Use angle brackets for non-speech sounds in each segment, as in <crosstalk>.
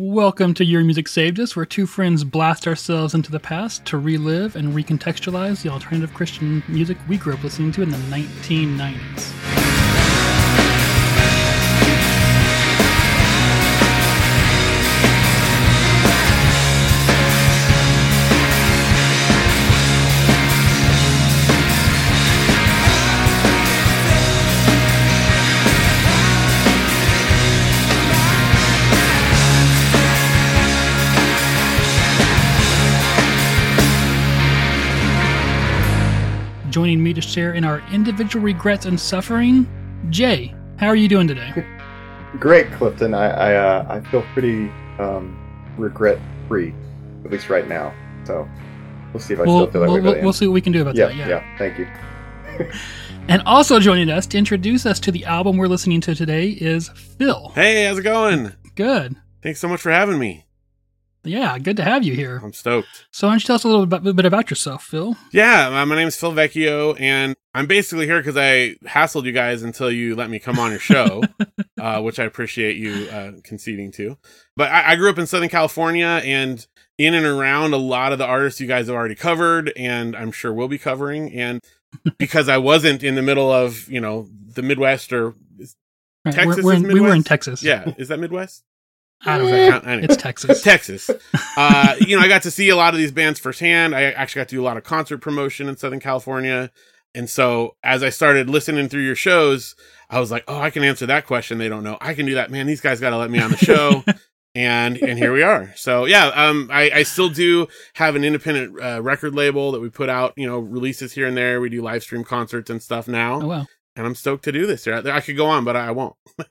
Welcome to Your Music Saved Us, where two friends blast ourselves into the past to relive and recontextualize the alternative Christian music we grew up listening to in the 1990s. Joining me to share in our individual regrets and suffering, Jay. How are you doing today? Great, Clifton. I I, uh, I feel pretty um, regret free, at least right now. So we'll see if I we'll, still feel that we'll, way. by the we'll, we'll end. see what we can do about yeah, that. yeah, Thank you. <laughs> <laughs> And also joining us to introduce us to the album we're listening to today is Phil. Hey, how's it going? Good. Thanks so much for having me. Yeah, good to have you here. I'm stoked. So why don't you tell us a little bit, bit about yourself, Phil? Yeah, uh, my name is Phil Vecchio, and I'm basically here because I hassled you guys until you let me come on your show, <laughs> uh, which I appreciate you uh, conceding to. But I, I grew up in Southern California and in and around a lot of the artists you guys have already covered, and I'm sure we'll be covering. And <laughs> because I wasn't in the middle of, you know, the Midwest or, Right, Texas we're, we're in, we were in Texas. yeah, is that Midwest? I don't Does know. Anyway. It's Texas. Texas. Uh, you know, I got to see a lot of these bands firsthand. I actually got to do a lot of concert promotion in Southern California. And so as I started listening through your shows, I was like, oh, I can answer that question they don't know. I can do that. Man, these guys got to let me on the show. <laughs> and and here we are. So yeah, um, I, I still do have an independent uh, record label that we put out, you know, releases here and there. We do live stream concerts and stuff now, Oh wow. And I'm stoked to do this. I, I could go on, but I won't. <laughs>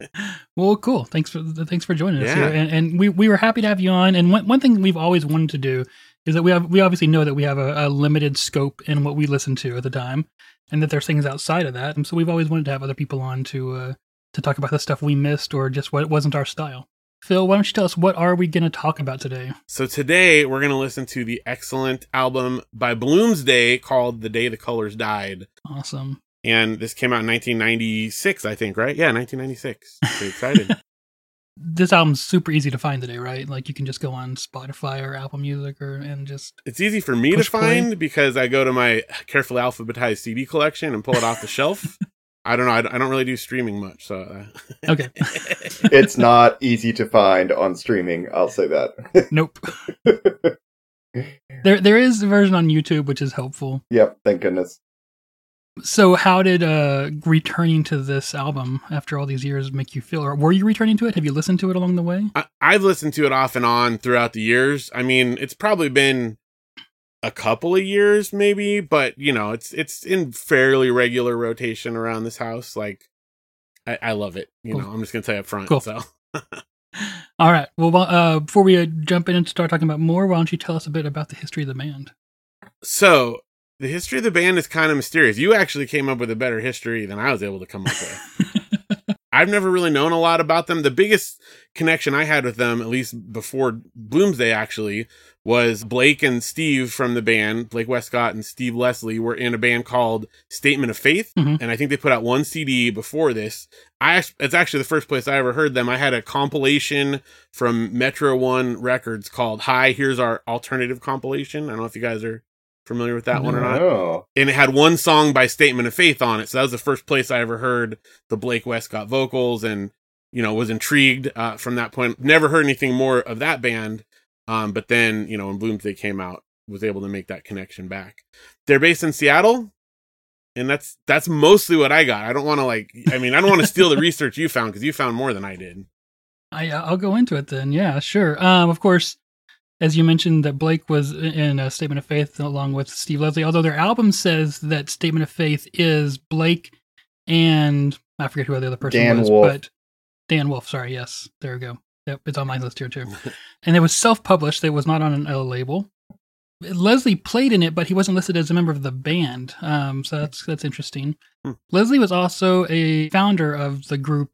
Well, cool. Thanks for thanks for joining us Yeah. here. And, and we, we were happy to have you on. And one, one thing we've always wanted to do is that we have we obviously know that we have a, a limited scope in what we listen to at the time, and that there's things outside of that. And so we've always wanted to have other people on to uh, to talk about the stuff we missed or just what wasn't our style. Phil, why don't you tell us what are we going to talk about today? So today we're going to listen to the excellent album by Bloomsday called The Day the Colors Died. Awesome. And this came out in 1996, I think, right? Yeah, 1996. Pretty <laughs> excited. This album's super easy to find today, right? Like you can just go on Spotify or Apple Music or and just it's easy for me Push to play. find because I go to my carefully alphabetized CD collection and pull it off the shelf. <laughs> I don't know. I don't, really do streaming much. So, uh, <laughs> okay. It's not easy to find on streaming. I'll say that. nope. There there is a version on YouTube which is helpful. yep. Thank goodness. So how did uh returning to this album after all these years make you feel or were you returning to it? Have you listened to it along the way? I, I've listened to it off and on throughout the years. I mean, it's probably been a couple of years, maybe, but you know, it's it's in fairly regular rotation around this house. Like, I, I love it. You Cool. know, I'm just gonna say you up front. Cool. So, <laughs> All right. Well, uh, before we uh, jump in and start talking about more, why don't you tell us a bit about the history of the band? so the history of the band is kind of mysterious. You actually came up with a better history than I was able to come up with. <laughs> I've never really known a lot about them. The biggest connection I had with them, at least before Bloomsday, actually, was Blake and Steve from the band. Blake Westcott and Steve Leslie were in a band called Statement of Faith, Mhm. and I think they put out one CD before this. I it's actually the first place I ever heard them. I had a compilation from Metro One Records called "Hi, Here's Our Alternative Compilation." I don't know if you guys are familiar with that one or not Oh, and it had one song by Statement of Faith on it. So that was the first place I ever heard the Blake Westcott vocals, and you know was intrigued uh, from that point. Never heard anything more of that band, um, but then you know when Bloomsday came out, was able to make that connection back. They're based in Seattle, and that's that's mostly what I got. I don't want to like, I mean, I don't want to steal the <laughs> research you found because you found more than I did. I uh, I'll go into it then. Yeah, sure. Um, of course, as you mentioned, that Blake was in a Statement of Faith along with Steve Leslie. Although their album says that Statement of Faith is Blake and I forget who the other person Dan was, Wolf. but Dan Wolf. Sorry, yes, there we go. Yep, it's on my list here too. <laughs> and it was self-published. It was not on a label. Leslie played in it, but he wasn't listed as a member of the band. Um, so that's that's interesting. Hmm. Leslie was also a founder of the group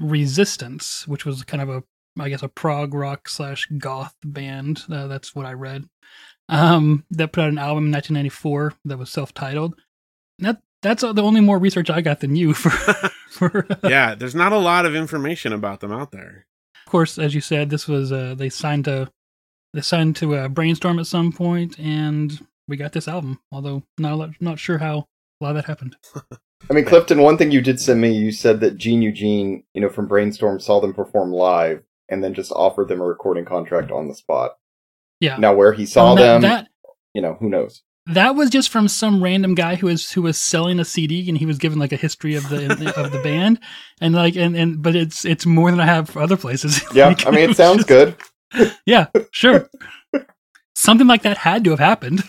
Resistance, which was kind of a, I guess, a prog rock slash goth band. Uh, that's what I read. Um, that put out an album in 1994 that was self-titled. That that's the only more research I got than you <laughs> for. for yeah, there's not a lot of information about them out there. Of course, as you said, this was uh, they signed to they signed to uh, Brainstorm at some point, and we got this album. Although not a lot, not sure how a lot of that happened. <laughs> I mean, Clifton, one thing you did send me, you said that Gene Eugene, you know, from Brainstorm saw them perform live and then just offered them a recording contract on the spot. Yeah. Now, where he saw that, them, that you know, who knows? that was just from some random guy who was who was selling a CD and he was given like a history of the <laughs> of the band and like and and but it's it's more than I have for other places. <laughs> Yeah, Like, I mean, it was sounds just- good. <laughs> Yeah, sure. Something like that had to have happened.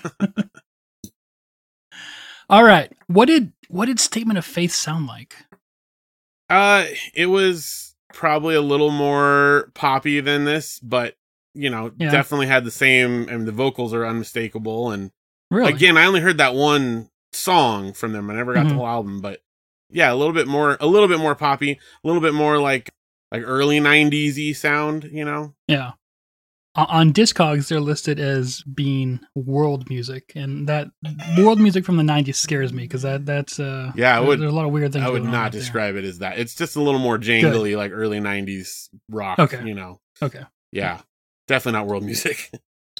All right. What did what did Statement of Faith sound like? Uh, it was probably a little more poppy than this, but you know, Yeah. definitely had the same. I mean, the vocals are unmistakable, and Really? again, I only heard that one song from them. I never got the Mhm. whole album, but yeah, a little bit more, a little bit more poppy, a little bit more like like early '90s y sound. You know, Yeah. On Discogs, they're listed as being world music, and that world music from the '90s scares me because that that's uh Yeah, I would- There's a lot of weird things. I would not out there. describe it as that. It's just a little more jangly, like early '90s rock. Okay. you know, Okay. yeah, definitely not world music. <laughs> <laughs>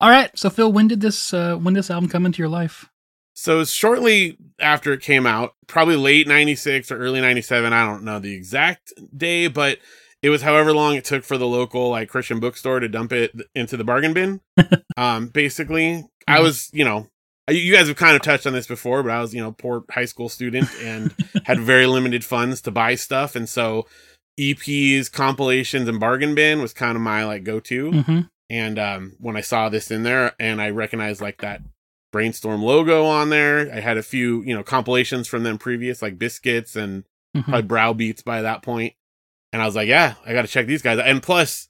All right. So Phil, when did this uh when did this album come into your life? So shortly after it came out, probably late 96 or early 97, I don't know the exact day, but it was however long it took for the local like Christian bookstore to dump it into the bargain bin. <laughs> um basically, I Mhm. was, you know, you guys have kind of touched on this before, but I was, you know, poor high school student and had very <laughs> limited funds to buy stuff and so EPs, compilations and bargain bin was kind of my like go-to. hmm And um, when I saw this in there, and I recognized like that brainstorm logo on there, I had a few you know compilations from them previous, like biscuits and hmm probably browbeats by that point. And I was like, yeah, I got to check these guys. And plus,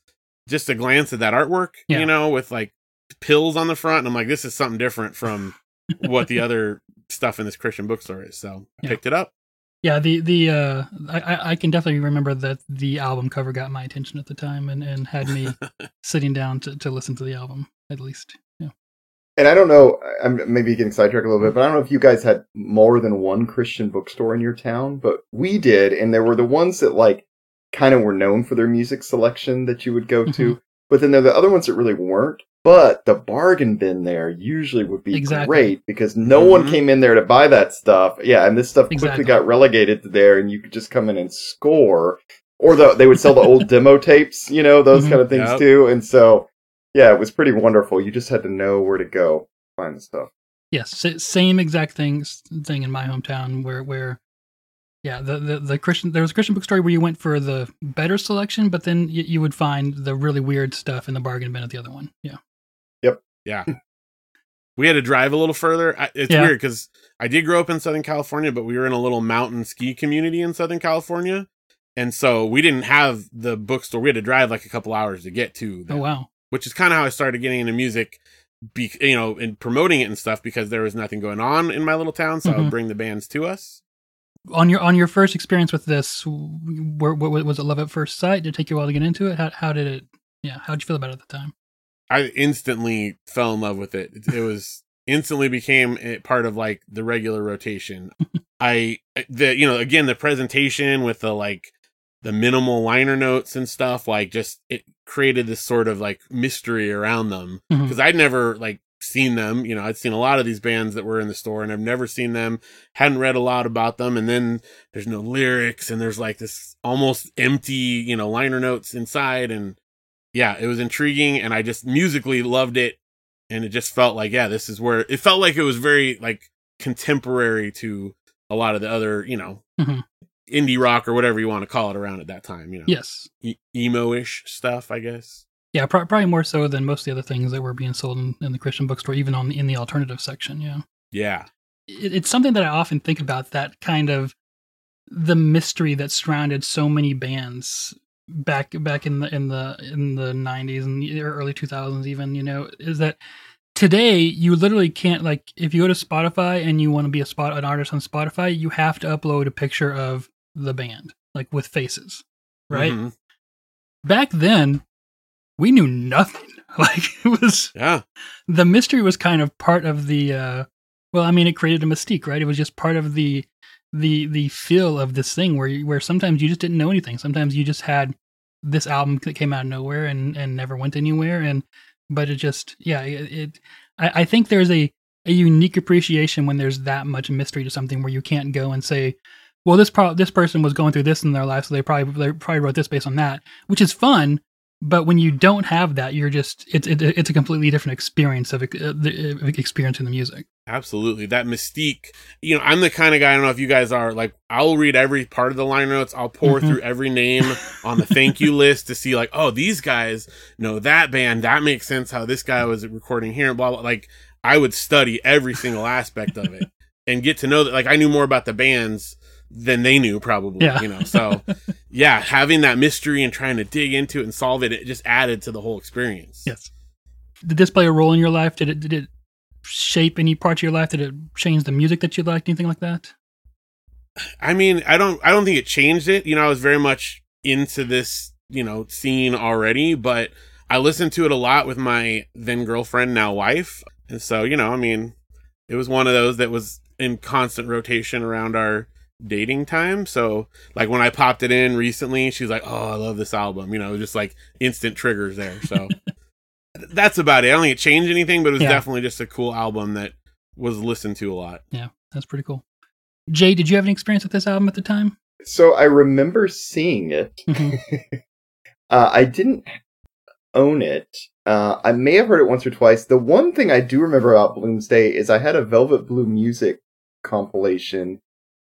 just a glance at that artwork, Yeah. you know, with like pills on the front, and I'm like, this is something different from <laughs> what the other stuff in this Christian bookstore is. So I Yeah. picked it up. Yeah, the the uh, I I- I can definitely remember that the album cover got my attention at the time and and had me <laughs> sitting down to to listen to the album at least. Yeah. And I don't know, I'm maybe getting sidetracked a little bit, but I don't know if you guys had more than one Christian bookstore in your town, but we did, and there were the ones that like kind of were known for their music selection that you would go to, but then there are the other ones that really weren't. But the bargain bin there usually would be Exactly. great because no one Mhm. came in there to buy that stuff. Yeah, and this stuff quickly Exactly. got relegated to there, and you could just come in and score. Or the, they would sell the old <laughs> demo tapes, you know, those Mhm. kind of things Yep. too. And so, yeah, it was pretty wonderful. You just had to know where to go to find the stuff. Yes, same exact thing thing in my hometown where where yeah the, the the Christian there was a Christian bookstore where you went for the better selection, but then you, you would find the really weird stuff in the bargain bin at the other one. Yeah. Yep. Yeah. we had to drive a little further. I, it's Yeah. weird because I did grow up in Southern California, but we were in a little mountain ski community in Southern California. And so we didn't have the bookstore. We had to drive like a couple hours to get to Oh them, wow. which is kind of how I started getting into music, be, you know, and promoting it and stuff because there was nothing going on in my little town. So I Mhm. would bring the bands to us. On your on your first experience with this, where, what was it? Love at first sight? Did it take you a while to get into it? How how did it? Yeah, how did you feel about it at the time? I instantly fell in love with it. It, it was <laughs> instantly became a part of like the regular rotation. <laughs> I the you know again the presentation with the like the minimal liner notes and stuff like just it created this sort of like mystery around them mm-hmm. because I'd never like seen them. You know, I'd seen a lot of these bands that were in the store and I've never seen them. Hadn't read a lot about them, and then there's no lyrics and there's like this almost empty you know liner notes inside and yeah, it was intriguing and I just musically loved it and it just felt like yeah, this is where it felt like it was very like contemporary to a lot of the other, you know, Mhm. indie rock or whatever you want to call it around at that time, you know. Yes. E- emo-ish stuff, I guess. Yeah, pro- probably more so than most of the other things that were being sold in, in the Christian bookstore, even on in the alternative section. Yeah. Yeah. it, it's something that I often think about that kind of the mystery that surrounded so many bands back back in the in the in the 90s and the early 2000s even you know is that today you literally can't like if you go to Spotify and you want to be a spot an artist on Spotify you have to upload a picture of the band like with faces right Mhm. back then we knew nothing <laughs> like it was Yeah. the mystery was kind of part of the uh well i mean it created a mystique right it was just part of the the the feel of this thing where you, where sometimes you just didn't know anything. Sometimes you just had this album that came out of nowhere and and never went anywhere. And but it just yeah it. it I, I think there's a a unique appreciation when there's that much mystery to something where you can't go and say, well, this pro- this person was going through this in their life, so they probably they probably wrote this based on that, which is fun. But when you don't have that, you're just it's it, it's a completely different experience of uh, the uh, experiencing the music. Absolutely, that mystique. You know, I'm the kind of guy. I don't know if you guys are. Like, I'll read every part of the liner notes. I'll pour mm-hmm. through every name on the thank you <laughs> list to see, like, oh, these guys know that band. That makes sense. How this guy was recording here. And blah blah. Like, I would study every single aspect of it <laughs> and get to know that. Like, I knew more about the bands than they knew probably yeah. you know? So <laughs> yeah having that mystery and trying to dig into it and solve it it just added to the whole experience. Yes. Did this play a role in your life? Did it did it shape any part of your life? Did it change the music that you liked? Anything like that? I mean i don't i don't think it changed it. You know i was very much into this you know scene already but i listened to it a lot with my then girlfriend now wife. And so you know i mean it was one of those that was in constant rotation around our dating time. So like when I popped it in recently, she's like, "Oh, I love this album." You know, just like instant triggers there. So <laughs> that's about it. I don't think it changed anything, but it was yeah. definitely just a cool album that was listened to a lot. Yeah, that's pretty cool. Jay, did you have any experience with this album at the time? So I remember seeing it. Mm-hmm. <laughs> uh, I didn't own it. Uh, I may have heard it once or twice. The one thing I do remember about Bloomsday is I had a Velvet Blue music compilation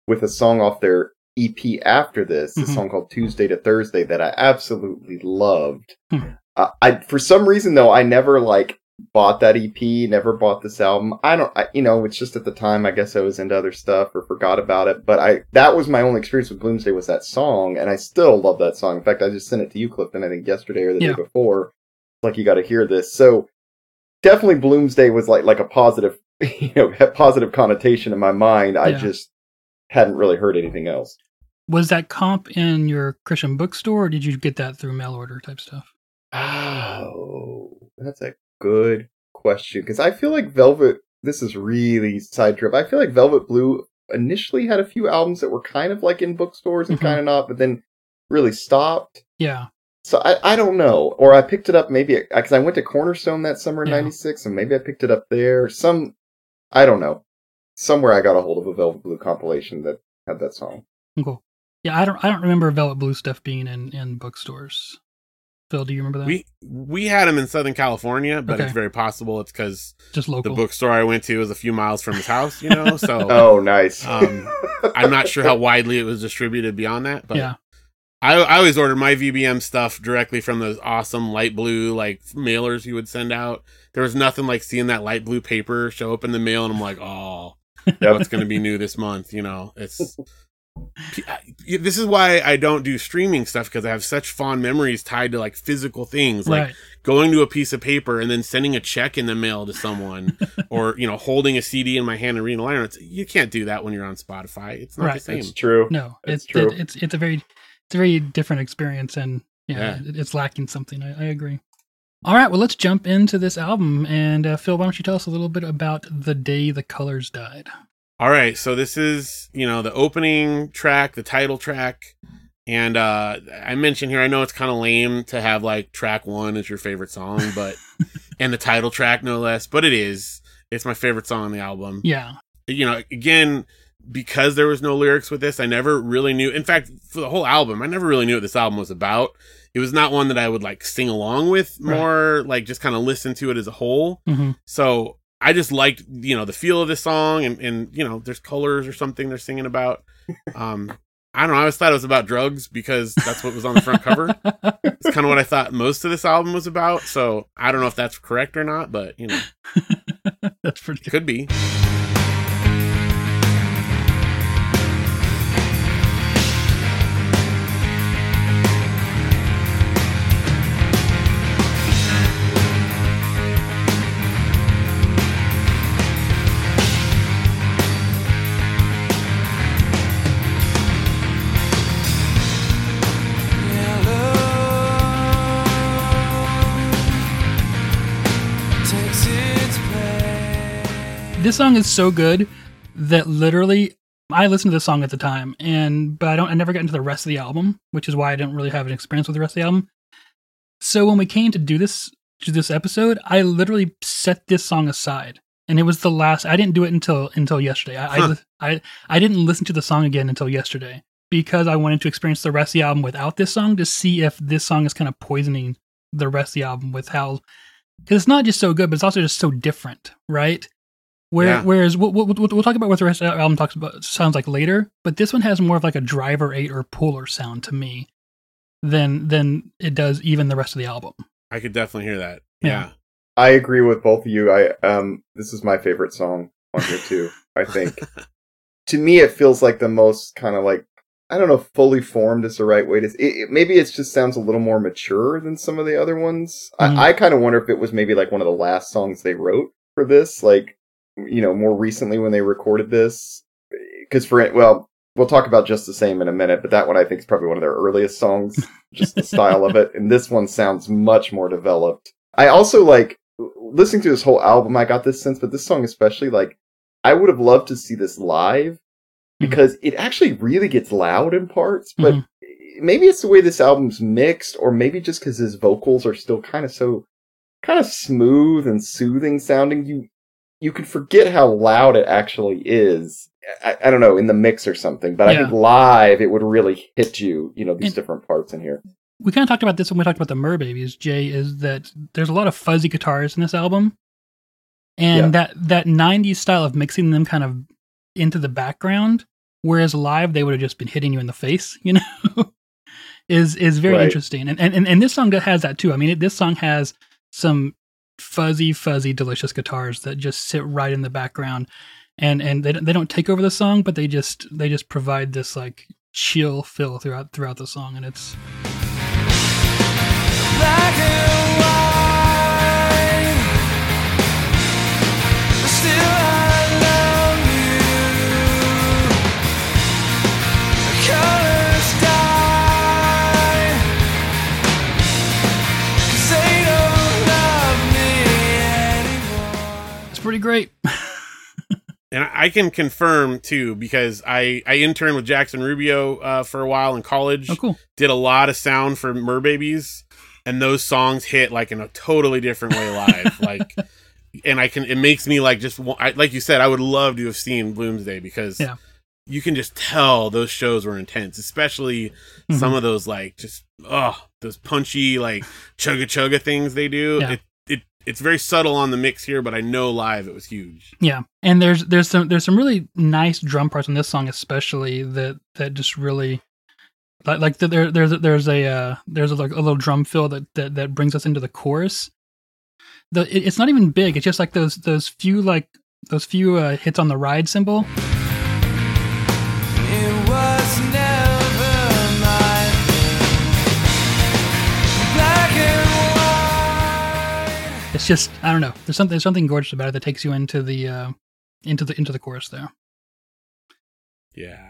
with a song off their EP after this, mm-hmm. a song called Tuesday to Thursday that I absolutely loved. Mm-hmm. Uh, I for some reason though I never like bought that EP, never bought this album. I don't, I, you know, it's just at the time I guess I was into other stuff or forgot about it. But I that was my only experience with Bloomsday was that song, and I still love that song. In fact, I just sent it to you, Clifton. I think yesterday or the yeah. day before. Like you got to hear this. So definitely Bloomsday was like like a positive, <laughs> you know, positive connotation in my mind. I just hadn't really heard anything else. Was that comp in your Christian bookstore, or did you get that through mail order type stuff? Oh, that's a good question because I feel like Velvet. This is really side trip. I feel like Velvet Blue initially had a few albums that were kind of like in bookstores and mm-hmm. kind of not, but then really stopped. Yeah. So I, I don't know. Or I picked it up maybe because I went to Cornerstone that summer in yeah. '96, and maybe I picked it up there. Some I don't know somewhere I got a hold of a Velvet Blue compilation that had that song. Cool. Yeah, I don't I don't remember Velvet Blue stuff being in in bookstores. Phil, do you remember that? We we had them in Southern California, but okay. it's very possible it's because just local. The bookstore I went to was a few miles from his house, you know. So <laughs> oh, nice. um, I'm not sure how <laughs> widely it was distributed beyond that, but yeah. I, I always ordered my VBM stuff directly from those awesome light blue like mailers you would send out. There was nothing like seeing that light blue paper show up in the mail, and I'm like, oh, yep. what's going to be new this month. You know, it's <laughs> this is why I don't do streaming stuff because I have such fond memories tied to like physical things, like right. going to a piece of paper and then sending a check in the mail to someone, <laughs> or you know, holding a CD in my hand and reading a line. you can't do that when you're on Spotify. It's not right. the same. It's true. No, it's, it's true. It, it's it's a very it's a very different experience, and yeah, yeah. it's lacking something. I, I agree. All right, well, let's jump into this album. And uh, Phil, why don't you tell us a little bit about The Day the Colors Died? All right, so this is, you know, the opening track, the title track. And uh, I mentioned here, I know it's kind of lame to have like track one as your favorite song, <laughs> but, and the title track, no less, but it is. It's my favorite song on the album. Yeah. You know, again, because there was no lyrics with this, I never really knew. In fact, for the whole album, I never really knew what this album was about it was not one that I would like sing along with more, right. like just kind of listen to it as a whole. Mm-hmm. So I just liked, you know, the feel of the song and, and, you know, there's colors or something they're singing about. Um, I don't know. I always thought it was about drugs because that's what was on the front cover. it's kind of what I thought most of this album was about. So I don't know if that's correct or not, but you know, <laughs> that's pretty good. could be. This song is so good that literally I listened to this song at the time, and but I don't. I never got into the rest of the album, which is why I didn't really have an experience with the rest of the album. So when we came to do this to this episode, I literally set this song aside, and it was the last. I didn't do it until until yesterday. I Huh. I, I I didn't listen to the song again until yesterday because I wanted to experience the rest of the album without this song to see if this song is kind of poisoning the rest of the album with how because it's not just so good, but it's also just so different, right? Where, Yeah. Whereas we'll, we'll, we'll we'll talk about what the rest of the album talks about sounds like later, but this one has more of like a driver eight or puller sound to me than than it does even the rest of the album. I could definitely hear that. Yeah. Yeah. I agree with both of you. I um this is my favorite song on here too. I think <laughs> to me it feels like the most kind of like I don't know if fully formed is the right way to. It, it, maybe it just sounds a little more mature than some of the other ones. Mhm. I, I kind of wonder if it was maybe like one of the last songs they wrote for this, like you know more recently when they recorded this. Because for well, we'll talk about just the same in a minute, but that one I think is probably one of their earliest songs, <laughs> just the style of it. And this one sounds much more developed. I also like listening to this whole album. I got this sense, but this song especially, like I would have loved to see this live because it actually really gets loud in parts. But Mhm. maybe it's the way this album's mixed, or maybe just because his vocals are still kind of so kind of smooth and soothing sounding. You you could forget how loud it actually is. I, I don't know in the mix or something, but I think live it would really hit you. You know these And- different parts in here. We kind of talked about this when we talked about the Mer Babies. Jay is that there's a lot of fuzzy guitars in this album, and Yeah. that that '90s style of mixing them kind of into the background, whereas live they would have just been hitting you in the face. <laughs> You know, is is very Right. interesting, and and and this song has that too. I mean, it, this song has some fuzzy, fuzzy, delicious guitars that just sit right in the background, and and they they don't take over the song, but they just they just provide this like chill feel throughout throughout the song, and it's black pretty great. <laughs> And I can confirm too because I I interned with Jackson Rubio uh, for a while in college. oh, cool. Did a lot of sound for Mer Babies, and those songs hit like in a totally different way live. <laughs> like, and I can it makes me like just I, like you said I would love to have seen Bloomsday because Yeah. you can just tell those shows were intense, especially Mm-hmm. some of those like just oh those punchy like chugga chugga things they do. Yeah. It it's very subtle on the mix here, but I know live it was huge. Yeah, and there's there's some there's some really nice drum parts on this song, especially that that just really like like the, there there's a- there's a uh, there's a, like a little drum fill that, that that brings us into the chorus. The it, it's not even big. It's just like those those few like those few uh, hits on the ride cymbal. It's just I don't know. There's something there's something gorgeous about it that takes you into the uh, into the into the chorus there. Yeah.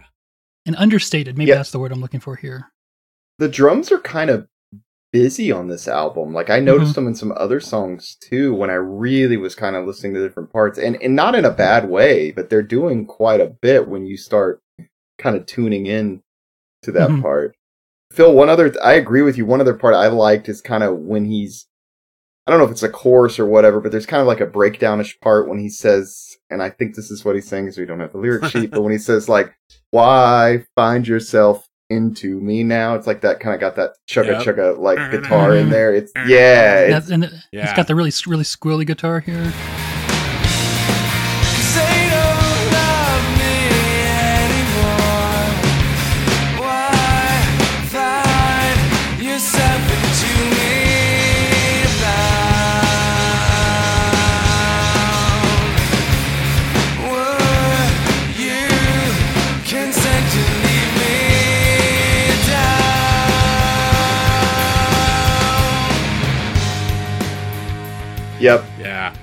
And understated, maybe Yeah. that's the word I'm looking for here. the drums are kind of busy on this album. Like I noticed them in some other songs too when I really was kind of listening to different parts and and not in a bad way, but they're doing quite a bit when you start kind of tuning in to that Mhm. part. Phil, one other I agree with you. One other part I liked is kind of when he's I don't know if it's a chorus or whatever, but there's kind of like a breakdownish part when he says, and I think this is what he's saying because we don't have the lyric <laughs> sheet, but when he says like, "Why find yourself into me now?" It's like that kind of got that chugga Yep. chugga like <laughs> guitar in there. It's yeah, it's, That's, and it, Yeah. it's got the really really squilly guitar here.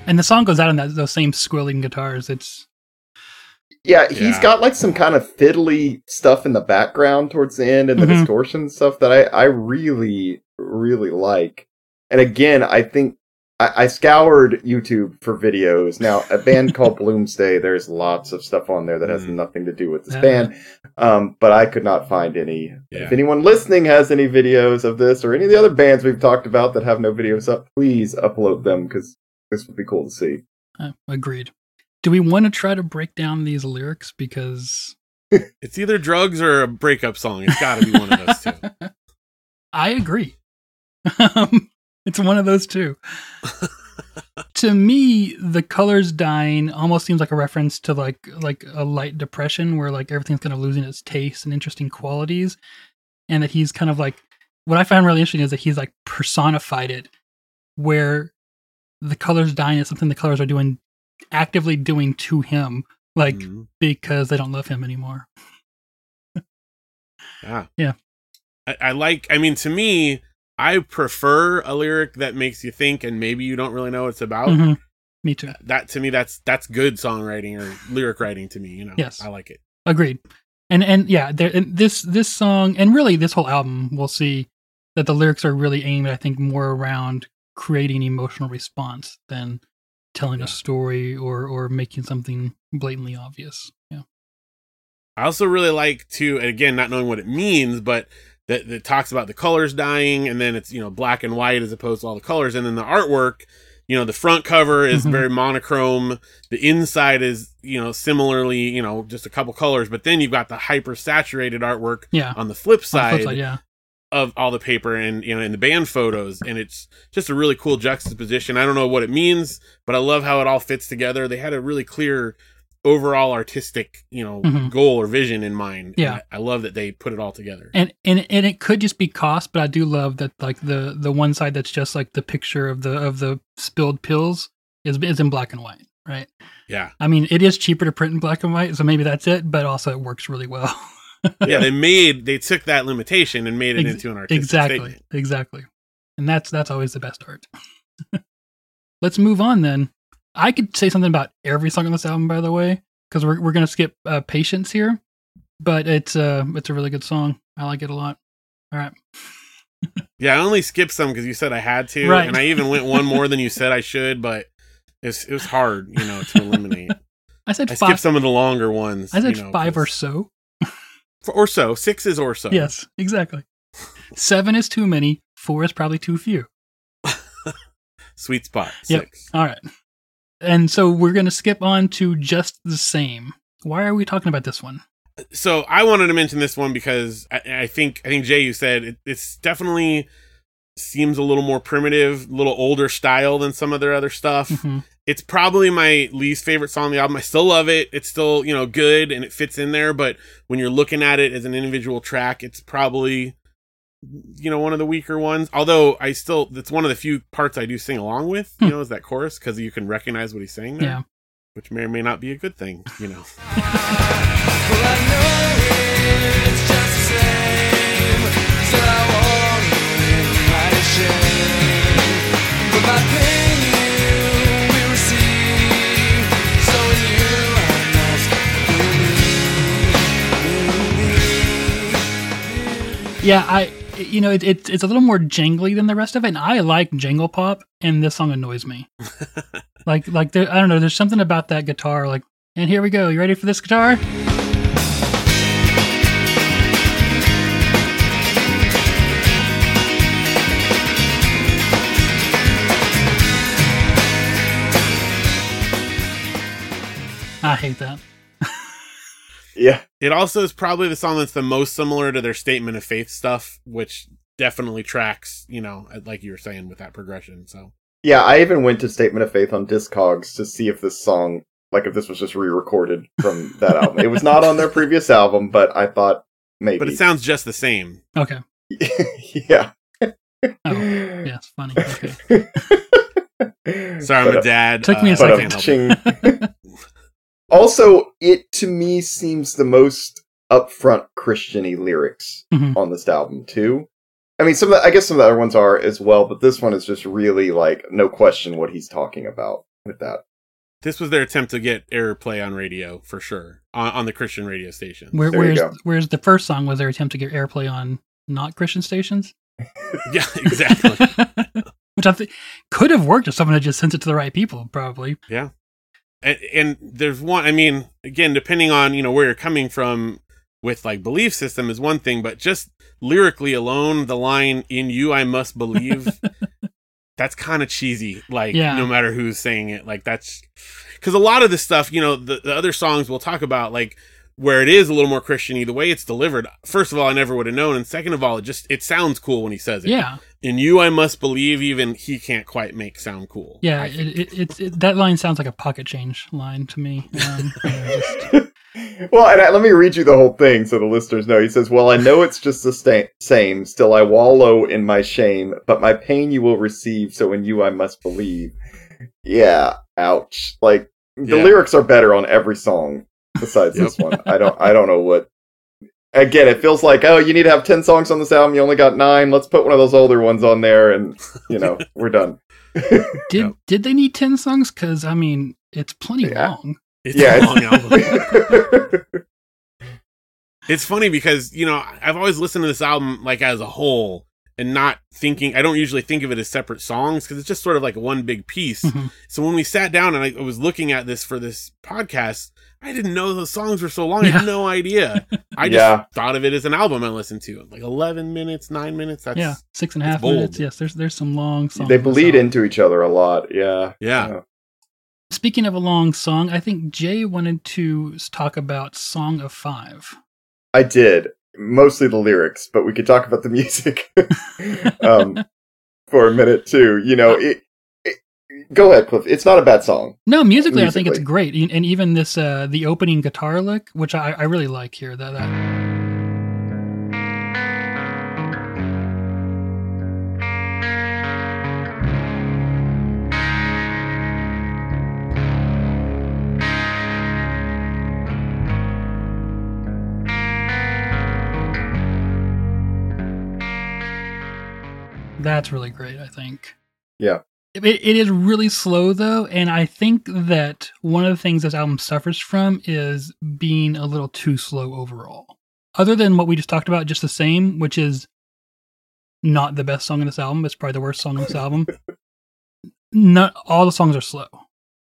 And the song goes out on that those same squilling guitars. It's yeah. He's Yeah. got like some kind of fiddly stuff in the background towards the end and the Mhm. distortion stuff that I I really really like. And again, I think I, I scoured YouTube for videos. Now, a band called <laughs> Bloomsday, there's lots of stuff on there that has Mm. nothing to do with this Yeah. band, um, but I could not find any. Yeah. If anyone listening has any videos of this or any of the other bands we've talked about that have no videos up, please upload them because this would be cool to see. Uh, agreed. Do we want to try to break down these lyrics because <laughs> It's either drugs or a breakup song. It's got to be one of those two. <laughs> I agree. Um, it's one of those two. <laughs> to me, the colors dying almost seems like a reference to like like a light depression where like everything's kind of losing its taste and interesting qualities, and that he's kind of like what I find really interesting is that he's like personified it, where the colors dying is something the colors are doing actively doing to him, like Mhm. because they don't love him anymore. Yeah. Yeah. I, I like, I mean, to me, I prefer a lyric that makes you think and maybe you don't really know what it's about. Mhm. Me too. That to me, that's that's good songwriting or lyric writing to me. You know, Yes. I like it. Agreed. And and yeah, there, and this this song and really this whole album, we'll see that the lyrics are really aimed, I think, more around creating emotional response than telling Yeah. a story or or making something blatantly obvious. Yeah. I also really like to, and again, not knowing what it means, but that, that talks about the colors dying, and then it's you know black and white as opposed to all the colors, and then the artwork. You know, the front cover is Mhm. very monochrome. The inside is, you know, similarly, you know, just a couple colors. But then you've got the hyper saturated artwork Yeah. on the flip On the flip side, yeah. Of all the paper and you know in the band photos and it's just a really cool juxtaposition i don't know what it means but i love how it all fits together they had a really clear overall artistic you know Mhm. goal or vision in mind Yeah. I, I love that they put it all together And and and it could just be cost, but I do love that like the the one side that's just like the picture of the of the spilled pills is is in black and white, right? yeah I mean, it is cheaper to print in black and white, so maybe that's it, but also it works really well. <laughs> yeah. They made they took that limitation and made it Ex- into an artistic exactly statement. exactly. And that's that's always the best art. <laughs> Let's move on then. I could say something about every song on this album by the way because we're, we're gonna skip uh, patience here but it's uh it's a really good song. I like it a lot. All right. <laughs> Yeah i only skipped some because you said i had to Right. and i even went one more than you said i should but it's, it was hard you know to <laughs> eliminate. I said i five skipped some of the longer ones i said you know, five or so or so. Six is or so. Yes exactly. Seven is too many. Four is probably too few. <laughs> Sweet spot. Yep. all right. And so we're gonna skip on to just the same. Why are we talking about this one? So I wanted to mention this one because I, I think I think Jay, you said it, it's definitely seems a little more primitive, a little older style than some of their other stuff. Mhm. It's probably my least favorite song on the album. I still love it. It's still you know good and it fits in there. But when you're looking at it as an individual track, it's probably you know one of the weaker ones. Although I still it's one of the few parts I do sing along with. You Hmm. know, is that chorus because you can recognize what he's saying there. yeah Which may or may not be a good thing, you know. Well, Yeah, I you know it, it, it's a little more jangly than the rest of it, and I like jangle pop, and this song annoys me. <laughs> like like there, I don't know, there's something about that guitar. Like, and here we go. You ready for this guitar? I hate that. Yeah. It also is probably the song that's the most similar to their statement of faith stuff, which definitely tracks, you know, like you were saying with that progression. So Yeah, I even went to Statement of Faith on Discogs to see if this song, like if this was just re-recorded from <laughs> that album. It was not on their previous album, but I thought maybe. but it sounds just the same. Okay. <laughs> yeah. Oh, yes, funny. Okay. Sorry, I'm a uh, dad. Took me a uh, I <laughs> second. can't help it. ching. Also, it to me seems the most upfront Christiany lyrics Mhm. on this album too. I mean, some of the, I guess some of the other ones are as well, but this one is just really like no question what he's talking about with that. This was their attempt to get airplay on radio for sure on, on the Christian radio station. Where, There you where's where's the first song was their attempt to get airplay on not Christian stations? <laughs> yeah, exactly. Which <laughs> which I think could have worked if someone had just sent it to the right people, probably. And, and there's one i mean again depending on you know where you're coming from with like belief system is one thing but just lyrically alone the line in you i must believe <laughs> that's kind of cheesy like Yeah. no matter who's saying it like that's because a lot of the stuff you know the, the other songs we'll talk about like where it is a little more christiany the way it's delivered first of all i never would have known and second of all it just it sounds cool when he says it Yeah, in you i must believe even he can't quite make sound cool yeah. I It, it, it, it, that line sounds like a pocket change line to me. Um, just- <laughs> well, and I, let me read you the whole thing so the listeners know. He says, Well, I know it's just the sta- same. Still, I wallow in my shame, but my pain you will receive, so in you I must believe. Yeah, ouch. Like, the Yeah. lyrics are better on every song besides this one. I don't, I don't know what. Again, it feels like, oh, you need to have 10 songs on this album. You only got nine. Let's put one of those older ones on there, and, you know, <laughs> we're done. <laughs> did Yep. did they need ten songs? Because I mean, it's plenty Yeah. long. it's Yeah, a it's- long album <laughs> It's funny because, you know, I've always listened to this album like as a whole and not thinking, I don't usually think of it as separate songs because it's just sort of like one big piece. Mhm. So when we sat down and I was looking at this for this podcast, I didn't know the songs were so long. I had no idea. <laughs> I just Yeah. thought of it as an album I listened to. Like 11 minutes, nine minutes. That's, yeah, six and a half bold. minutes. Yes, there's there's some long songs. they in this bleed album. into each other a lot. Yeah. Yeah. Speaking of a long song, I think Jay wanted to talk about "Song of Five. I did mostly the lyrics, but we could talk about the <laughs> music <laughs> um, for a minute too. You know, it, it, go ahead, Cliff. It's not a bad song. No, musically, I think it's great, and even this uh, the opening guitar lick, which I, I really like here. That, that that's really great. I think. Yeah. It, it is really slow though, and I think that one of the things this album suffers from is being a little too slow overall. Other than what we just talked about, just the same, which is not the best song in this album. It's probably the worst song in this album. Not all the songs are slow.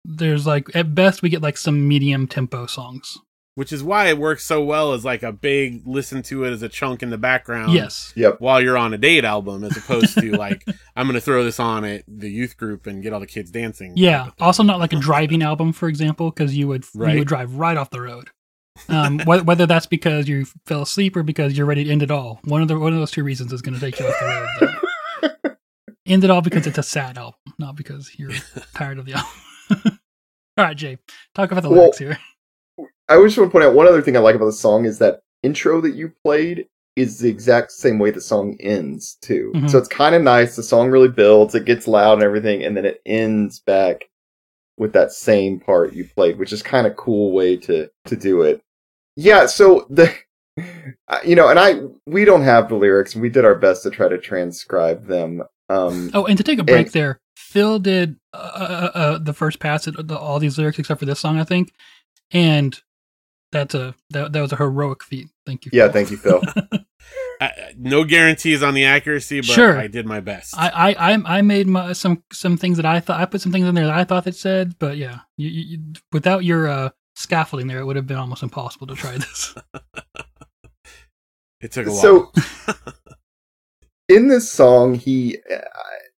There's like at best we get like some medium tempo songs. Which is why it works so well as like a big listen to it as a chunk in the background. yes. Yep. while you're on a date album as opposed to like <laughs> I'm gonna throw this on at the youth group and get all the kids dancing. Yeah. Also, not like a driving album, for example, because you would Right. you would drive right off the road. Um, <laughs> wh- whether that's because you fell asleep or because you're ready to end it all, one of the one of those two reasons is going to take you off the road. though. <laughs> end it all because it's a sad album, not because you're tired of the album. all right, Jay, talk about the Well, lyrics here. I just want to point out one other thing I like about the song is that intro that you played is the exact same way the song ends too. Mhm. So it's kind of nice. The song really builds, it gets loud and everything, and then it ends back with that same part you played, which is kind of cool way to to do it. Yeah. So the <laughs> uh, you know, and I we don't have the lyrics, and we did our best to try to transcribe them. Um, Oh, and to take a break and- there, Phil did uh, uh, uh, the first pass at the, all these lyrics except for this song, I think, and that's a that, that was a heroic feat. Thank you. yeah. Thank you, Phil. <laughs> I, no guarantees on the accuracy, but Sure. I did my best. I, I I I made my, some some things that I thought I put some things in there that I thought it said, but yeah, you, you, you- without your uh, scaffolding there, it would have been almost impossible to try this. <laughs> it took a while. so <laughs> in this song he uh,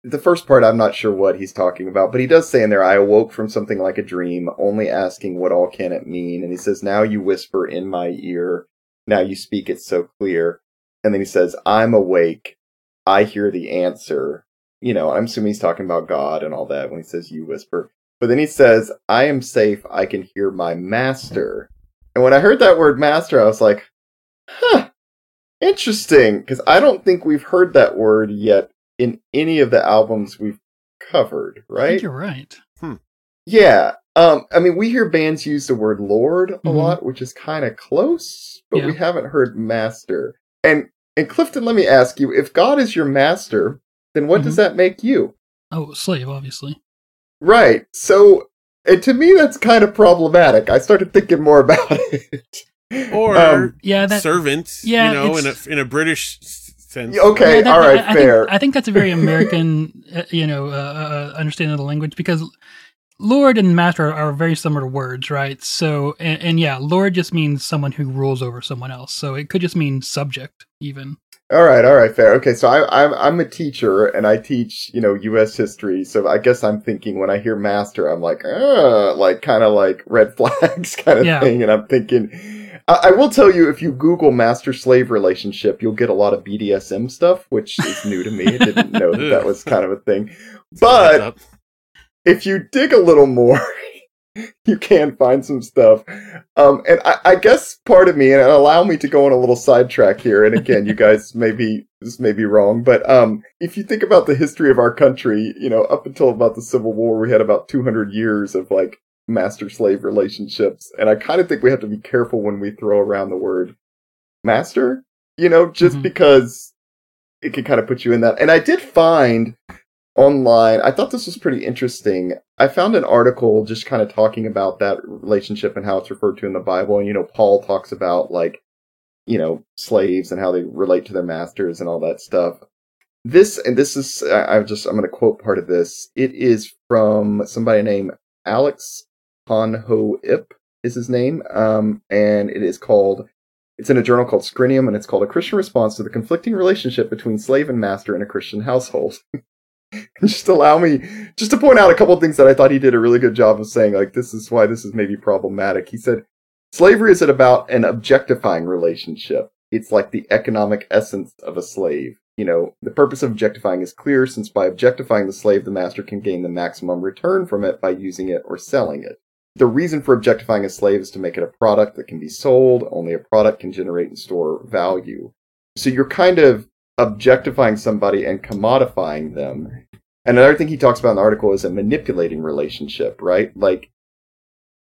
the first part i'm not sure what he's talking about but he does say in there i awoke from something like a dream only asking what all can it mean? And he says now you whisper in my ear now you speak it so clear. And then he says i'm awake i hear the answer. You know i'm assuming he's talking about god and all that when he says you whisper. But then he says i am safe i can hear my master. And when i heard that word master i was like huh Interesting, because I don't think we've heard that word yet in any of the albums we've covered, I right? think you're right. Yeah. Um, I mean, we hear bands use the word Lord a Mhm. lot, which is kind of close, but we haven't heard Master. And and Clifton, let me ask you: if God is your master, then what does Mm-hmm. that make you? Oh, slave, obviously. Right. So, and to me, that's kind of problematic. I started thinking more <laughs> about it. or Um, Yeah, that servant, yeah, you know, in a in a British s- sense. Okay, Yeah, that- all right, I, I fair. Think, I think that's a very American, <laughs> uh, you know, uh, uh, understanding of the language because Lord and Master are, are very similar words, right? So, and, and yeah, Lord just means someone who rules over someone else. So it could just mean subject, even. All right, all right, fair. Okay, so I, I'm I'm a teacher and I teach you know U.S. history. So I guess I'm thinking when I hear master, I'm like, uh, like kind of like red <laughs> flags kind of Yeah. thing. And I'm thinking, I, I will tell you if you Google master slave relationship, you'll get a lot of BDSM stuff, which is new to me. I didn't know that that <laughs> was kind of a thing. But if you dig a little more, <laughs> you can find some stuff. Um, and I, I guess part of me, and allow me to go on a little sidetrack here. And again, you <laughs> guys may be this may be wrong, but um, if you think about the history of our country, you know, up until about the Civil War, we had about 200 years of like master slave relationships, and I kind of think we have to be careful when we throw around the word master. You know, just Mhm. because it can kind of put you in that. And I did find online. I thought this was pretty interesting. I found an article just kind of talking about that relationship and how it's referred to in the Bible. And, you know, Paul talks about like, you know, slaves and how they relate to their masters and all that stuff. This, and this is, I'm just, I'm going to quote part of this. It is from somebody named Alex Honho Ip is his name. Um, and it is called, it's in a journal called Scrinium and it's called A Christian Response to the Conflicting Relationship Between Slave and Master in a Christian Household. <laughs> <laughs> just allow me just to point out a couple things that I thought he did a really good job of saying, like, this is why this is maybe problematic. He said, slavery isn't about an objectifying relationship. It's like the economic essence of a slave. You know, the purpose of objectifying is clear since by objectifying the slave, the master can gain the maximum return from it by using it or selling it. The reason for objectifying a slave is to make it a product that can be sold. Only a product can generate and store value. So you're kind of objectifying somebody and commodifying them. And another thing he talks about in the article is a manipulating relationship, right? Like,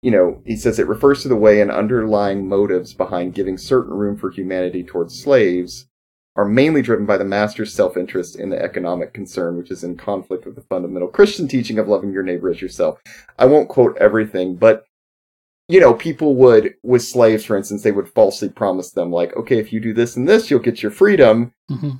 you know, he says it refers to the way and underlying motives behind giving certain room for humanity towards slaves are mainly driven by the master's self-interest in the economic concern, which is in conflict with the fundamental Christian teaching of loving your neighbor as yourself. I won't quote everything, but you know, people would, with slaves, for instance, they would falsely promise them, like, okay, if you do this and this, you'll get your freedom hmm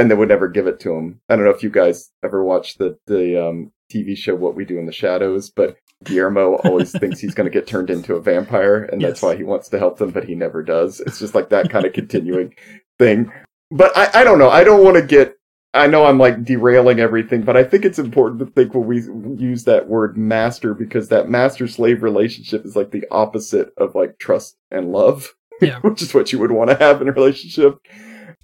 and they would never give it to them. I don't know if you guys ever watched the the um, TV show What We Do in the Shadows, but Guillermo always thinks he's going to get turned into a vampire, and that's why he wants to help them, but he never does. It's just like that kind of continuing thing. But I, I don't know. I don't want to get. I know I'm like derailing everything, but I think it's important to think when we use that word master because that master slave relationship is like the opposite of like trust and love <laughs> Yeah. which is what you would want to have in a relationship.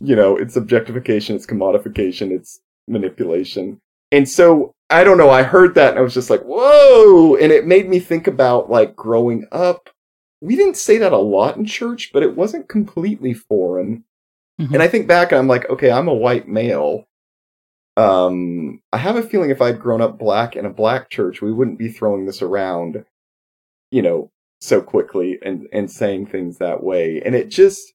You know, it's objectification, it's commodification, it's manipulation. And so, I don't know, I heard that and I was just like, whoa! And it made me think about like growing up. We didn't say that a lot in church, but it wasn't completely foreign. Mhm. And I think back and I'm like, okay, I'm a white male. Um, I have a feeling if I'd grown up black in a black church, we wouldn't be throwing this around, you know, so quickly and and saying things that way. And it just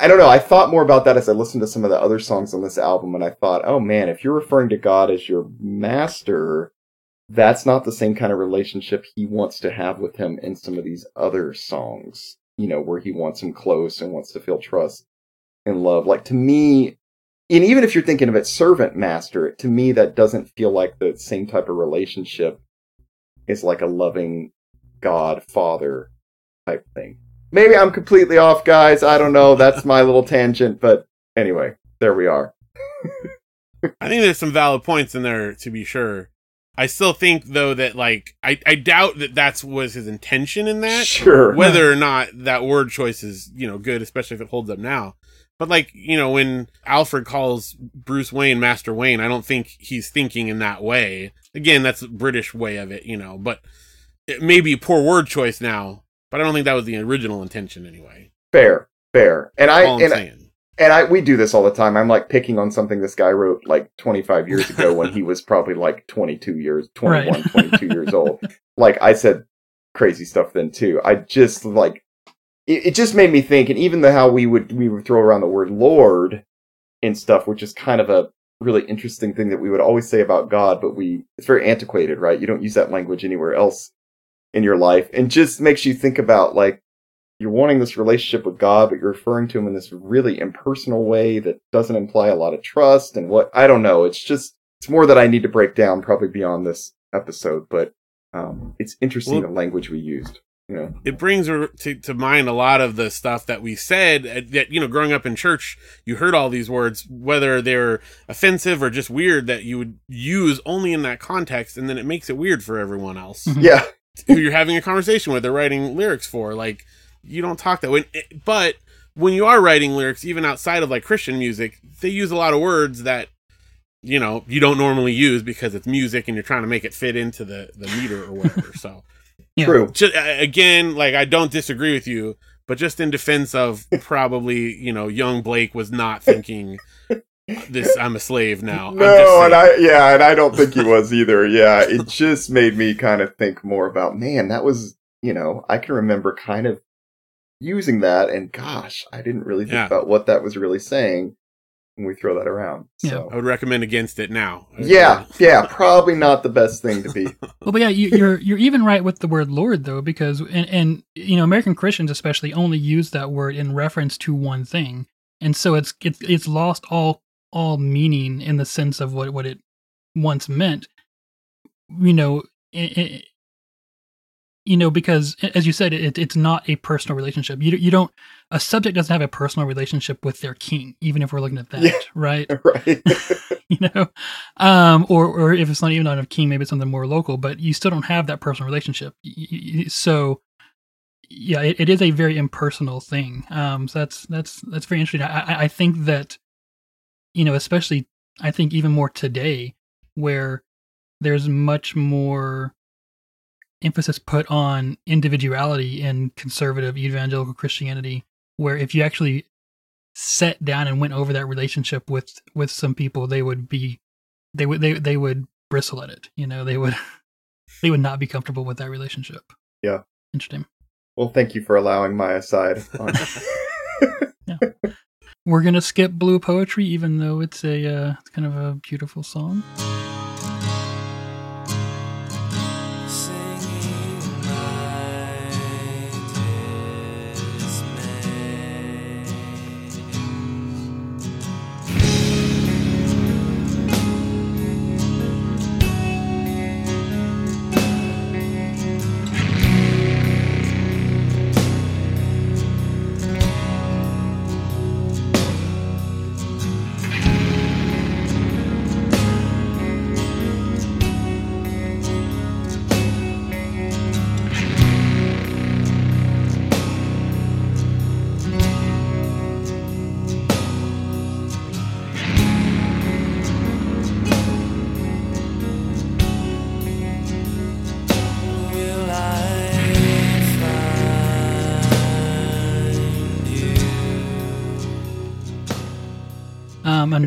I don't know. I thought more about that as I listened to some of the other songs on this album, and I thought, oh man, if you're referring to God as your master, that's not the same kind of relationship he wants to have with him in some of these other songs, you know, where he wants him close and wants to feel trust and love. Like to me, and even if you're thinking of it servant master, to me that doesn't feel like the same type of relationship is like a loving God father type thing. Maybe I'm completely off, guys. I don't know. That's my little tangent, but anyway, there we are. <laughs> I think there's some valid points in there to be sure. I still think though that like I, I doubt that that's was his intention in that. Sure. Whether or not that word choice is you know good, especially if it holds up now. But like you know when Alfred calls Bruce Wayne Master Wayne, I don't think he's thinking in that way. Again, that's the British way of it, you know. But it may be a poor word choice now. But I don't think that was the original intention anyway. fair, fair. And I All I'm and, saying. and I we do this all the time. I'm like picking on something this guy wrote like 25 years ago <laughs> when he was probably like 22 years, 21, Right. 22 years old. Like I said crazy stuff then too. I just like it, it just made me think and even the how we would we would throw around the word lord and stuff which is kind of a really interesting thing that we would always say about God but we it's very antiquated, right? You don't use that language anywhere else in your life and just makes you think about like you're wanting this relationship with God, but you're referring to him in this really impersonal way that doesn't imply a lot of trust and what I don't know. It's just it's more that I need to break down probably beyond this episode, but um, it's interesting Well- the language we used. You know, it brings to, to mind a lot of the stuff that we said uh, that you know growing up in church you heard all these words whether they're offensive or just weird that you would use only in that context and then it makes it weird for everyone else Mhm. yeah, who you're having a conversation with or writing lyrics for. Like you don't talk that way. But when you are writing lyrics even outside of like christian music they use a lot of words that you know you don't normally use because it's music and you're trying to make it fit into the the meter or whatever. So Yeah. true. just, again, like I don't disagree with you, but just in defense of <laughs> probably, you know, young Blake was not thinking this. I'm a slave now. No, and. I yeah, and I don't think he was either. Yeah, it just made me kind of think more about man. That was you know I can remember kind of using that, and gosh, I didn't really think Yeah. about what that was really saying when we throw that around. Yeah. So I would recommend against it now. yeah, yeah, probably not the best thing to be. <laughs> Well, but yeah, you, you're you're even right with the word Lord though, because and, and you know American Christians especially only use that word in reference to one thing, and so it's it's it's lost all all meaning in the sense of what what it once meant. You know, i i you know, because as you said, it, it's not a personal relationship. You you don't a subject doesn't have a personal relationship with their king, even if we're looking at that, Yeah. <laughs> right? <laughs> right? <laughs> you know um or or if it's not even on a king maybe it's something more local but you still don't have that personal relationship so yeah it, it is a very impersonal thing um so that's that's that's very interesting I i think that you know especially i think even more today where there's much more emphasis put on individuality in conservative evangelical christianity where if you actually sat down and went over that relationship with with some people they would be they would they they would bristle at it you know they would <laughs> they would not be comfortable with that relationship Yeah. interesting well, thank you for allowing my aside. On... <laughs> <laughs> we're gonna skip blue poetry even though it's a uh it's kind of a beautiful song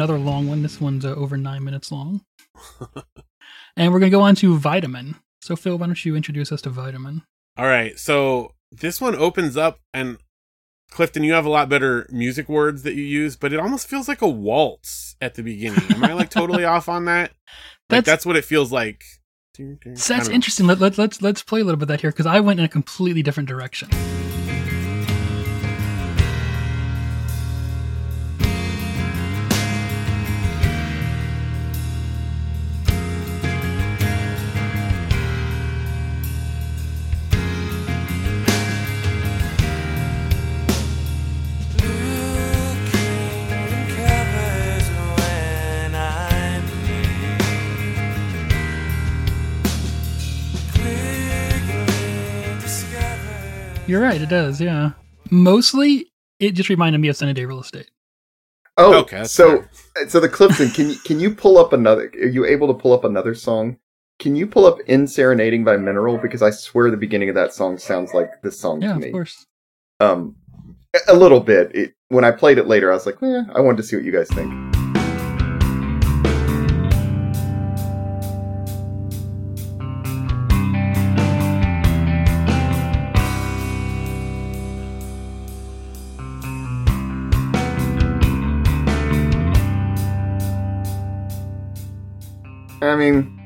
another long one. This one's uh, over nine minutes long. <laughs> And we're gonna go on to vitamin. So phil why don't you introduce us to vitamin? All right, so this one opens up, and Clifton, you have a lot better music words that you use, but it almost feels like a waltz at the beginning. Am I like totally <laughs> off on that? Like That's- that's what it feels like. so that's interesting. Let, let, let's let's play a little bit of that here because i went in a completely different direction You're right, it does, yeah. Mostly, it just reminded me of Sunny Day Real Estate. Oh, Okay, so fair. so the Clifton, can you can you pull up another? Are you able to pull up another song? Can you pull up "EndSerenading" by Mineral? Because I swear the beginning of that song sounds like this song Yeah, to of me. course. Um, a- a little bit. It, when I played it later, I was like, eh, I wanted to see what you guys think. I mean,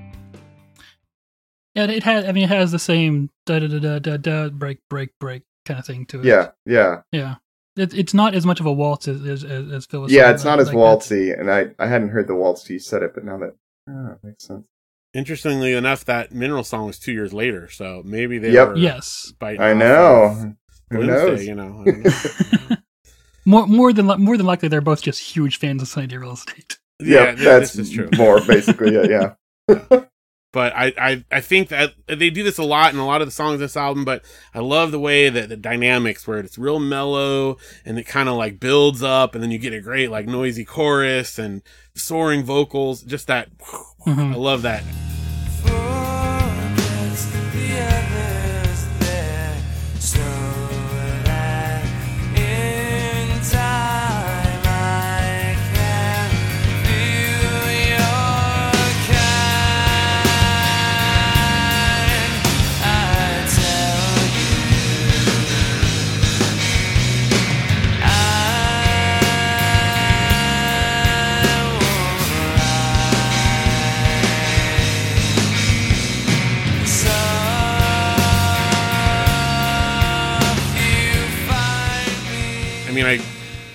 Yeah, it has. I mean, it has the same da da da da da da break break break kind of thing to it. Yeah, yeah, yeah. It, it's not as much of a waltz as as, as as Phil was yeah. It's not uh, as like that's- waltzy, and I I hadn't heard the waltz till you said it, but now that oh, it makes sense. Interestingly enough, that mineral song was two years later, so maybe they Yep. were Yes, I know. Who Balloons knows? You know. I don't know. <laughs> <laughs> more more than more than likely, they're both just huge fans of Sunny Day Real Estate. Yeah, Yep, th- that's this is true. more <laughs> basically. Yeah, yeah. but I, I I think that they do this a lot in a lot of the songs in this album. But I love the way that the dynamics where it's real mellow and it kind of like builds up, and then you get a great like noisy chorus and soaring vocals. Just that Mhm. I love that.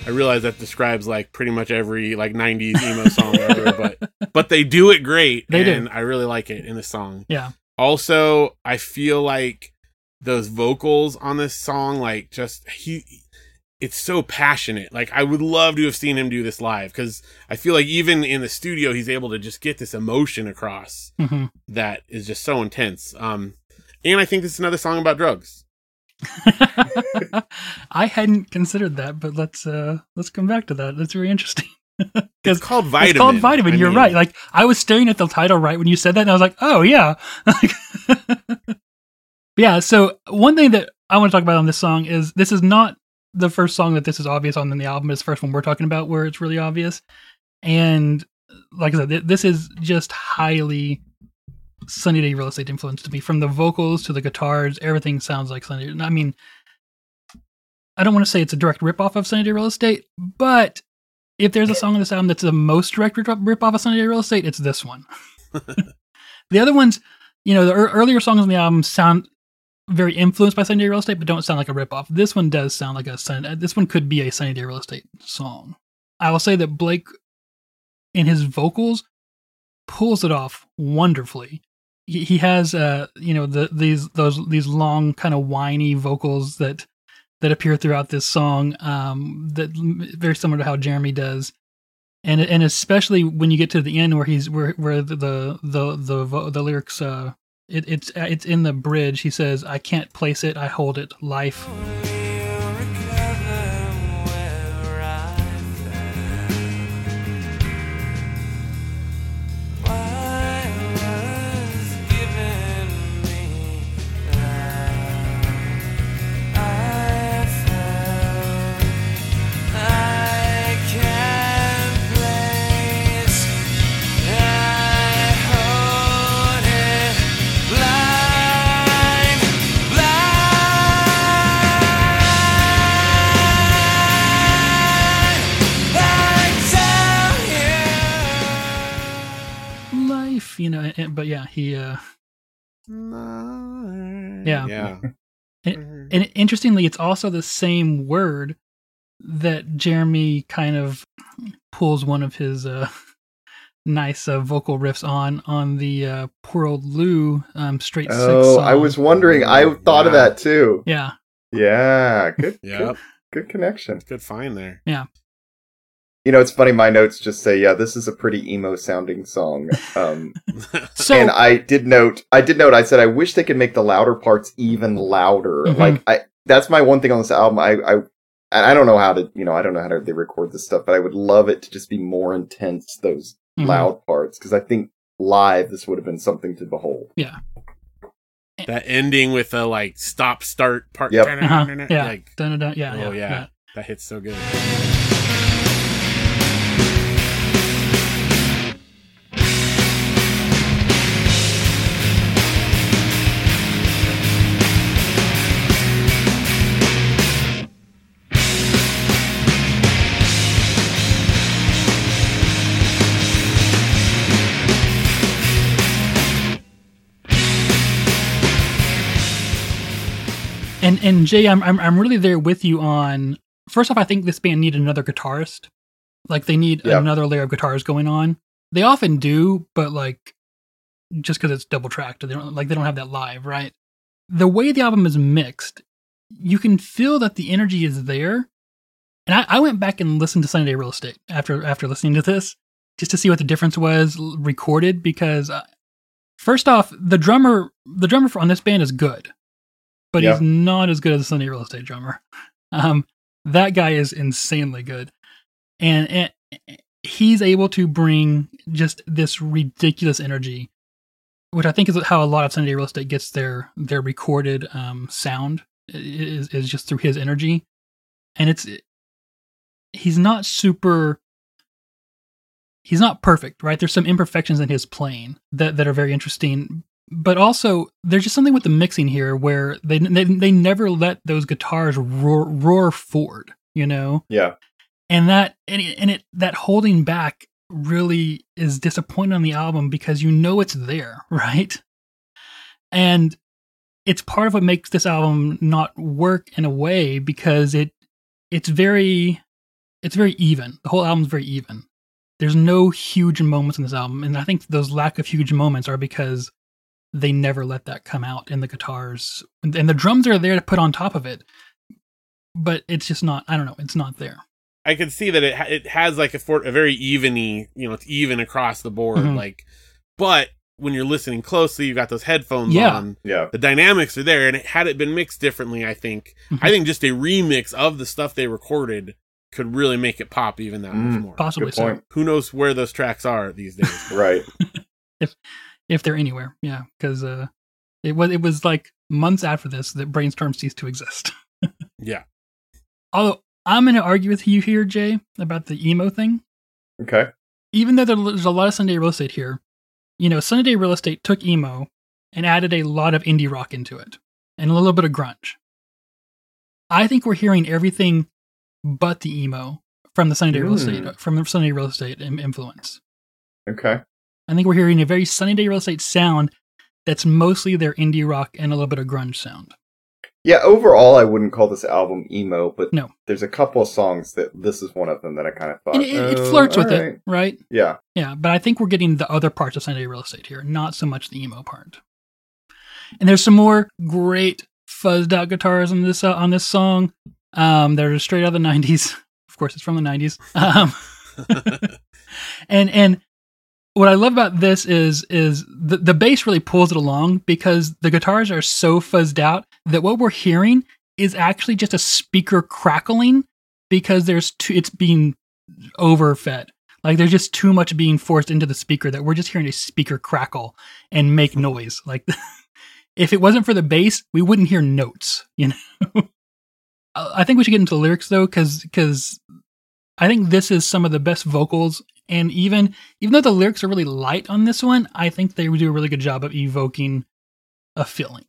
I realize that describes like pretty much every like '90s emo song ever, but but they do it great, They do. and I really like it in the song. Yeah. Also, I feel like those vocals on this song, like just he, it's so passionate. Like I would love to have seen him do this live because I feel like even in the studio, he's able to just get this emotion across hmm that is just so intense. Um, and I think this is another song about drugs. I hadn't considered that, but let's uh let's come back to that. That's very interesting. <laughs> It's called Vitamin. it's called Vitamin. I You're mean, right. Like I was staring at the title right when you said that, and I was like, oh yeah. <laughs> <laughs> yeah. So one thing that I want to talk about on this song is this is not the first song that this is obvious on in the album. It's the first one we're talking about where it's really obvious. And like I said, th- this is just highly Sunny Day Real Estate influence to me. From the vocals to the guitars, everything sounds like Sunny. Day. I mean, I don't want to say it's a direct ripoff of Sunny Day Real Estate, but if there's a song on this album that's the most direct rip ripoff of Sunny Day Real Estate, it's this one. <laughs> the other ones, you know, the ear- earlier songs on the album sound very influenced by Sunny Day Real Estate, but don't sound like a ripoff. This one does sound like a Sun. uh, This one could be a Sunny Day Real Estate song. I will say that Blake, in his vocals, pulls it off wonderfully. He, he has, uh, you know, the these those these long kind of whiny vocals that that appear throughout this song, um, that very similar to how Jeremy does. And, and especially when you get to the end where he's where where the the the the, the lyrics uh it, it's it's in the bridge. He says I can't place it. I hold it. Life life yeah he uh Yeah. Yeah. and interestingly it's also the same word that Jeremy kind of pulls one of his uh nice uh, vocal riffs on on the uh poor old Lou um straight six Oh, song. I was wondering. I thought of that too. yeah Yeah, good, Yep. good, good connection. Good find there. You know, it's funny. My notes just say, "Yeah, this is a pretty emo sounding song." Um, <laughs> so and I did note, I did note, I said, I wish they could make the louder parts even louder. Mhm. Like, I that's my one thing on this album. I, I, and I don't know how to, you know, I don't know how to they record this stuff, but I would love it to just be more intense those Mhm. loud parts because I think live this would have been something to behold. Yeah. That ending with a like stop start part. Yep. uh-huh, <laughs> yeah Like yeah Oh, yeah, yeah. yeah. that hits so good. And and Jay, I'm I'm I'm really there with you on. First off, I think this band needed another guitarist. Like they need Yeah. another layer of guitars going on. They often do, but like just because it's double tracked, they don't like they don't have that live, right? The way the album is mixed, you can feel that the energy is there. And I, I went back and listened to Sunny Day Real Estate after after listening to this, just to see what the difference was recorded. Because uh, first off, the drummer the drummer for, on this band is good, but he's not as good as the Sunny Day Real Estate drummer. Um, that guy is insanely good, and, and he's able to bring just this ridiculous energy, which I think is how a lot of Sunny Day Real Estate gets their their recorded um, sound is is just through his energy, and it's he's not super. He's not perfect, right? There's some imperfections in his playing that, that are very interesting, but also there's just something with the mixing here where they they, they never let those guitars roar, roar forward, you know? Yeah. and that and it, and it that holding back really is disappointing on the album because you know it's there <laughs> right? And it's part of what makes this album not work in a way because it it's very it's very even. The whole album's very even. There's no huge moments in this album and i think those lack of huge moments are because they never let that come out in the guitars and, and the drums are there to put on top of it but it's just not i don't know it's not there I can see that it ha- it has like a for- a very eveny, you know, it's even across the board. Mhm. Like, but when you're listening closely, you've got those headphones Yeah. on. Yeah. The dynamics are there, and it, had it been mixed differently, I think Mhm. I think just a remix of the stuff they recorded could really make it pop even that much Mm. more. possibly Good so point. Who knows where those tracks are these days? Right. <laughs> if they're anywhere yeah because uh it was it was like months after this that brainstorm ceased to exist <laughs> yeah, although i'm going to argue with you here jay about the emo thing Okay. even though there's a lot of sunny day real estate here you know sunny day real estate took emo and added a lot of indie rock into it and a little bit of grunge i think we're hearing everything but the emo from the sunny day real estate Mm. from the sunny day real estate influence Okay. I think we're hearing a very Sunny Day Real Estate sound that's mostly their indie rock and a little bit of grunge sound. Yeah, overall, I wouldn't call this album emo, but No. there's a couple of songs that this is one of them that I kind of thought. And it, it "Oh, flirts with alright." it, right? Yeah. Yeah, but I think we're getting the other parts of Sunny Day Real Estate here, not so much the emo part. And there's some more great fuzzed out guitars on this uh, on this song. Um, they're straight out of the '90s. <laughs> Of course, it's from the '90s. Um, <laughs> <laughs> and and what I love about this is is the the bass really pulls it along because the guitars are so fuzzed out that what we're hearing is actually just a speaker crackling because there's too it's being overfed. Like there's just too much being forced into the speaker that we're just hearing a speaker crackle and make noise. Like <laughs> if it wasn't for the bass, we wouldn't hear notes. You know. <laughs> I think we should get into the lyrics though, because because I think this is some of the best vocals, and even even though the lyrics are really light on this one, I think they do a really good job of evoking a feeling.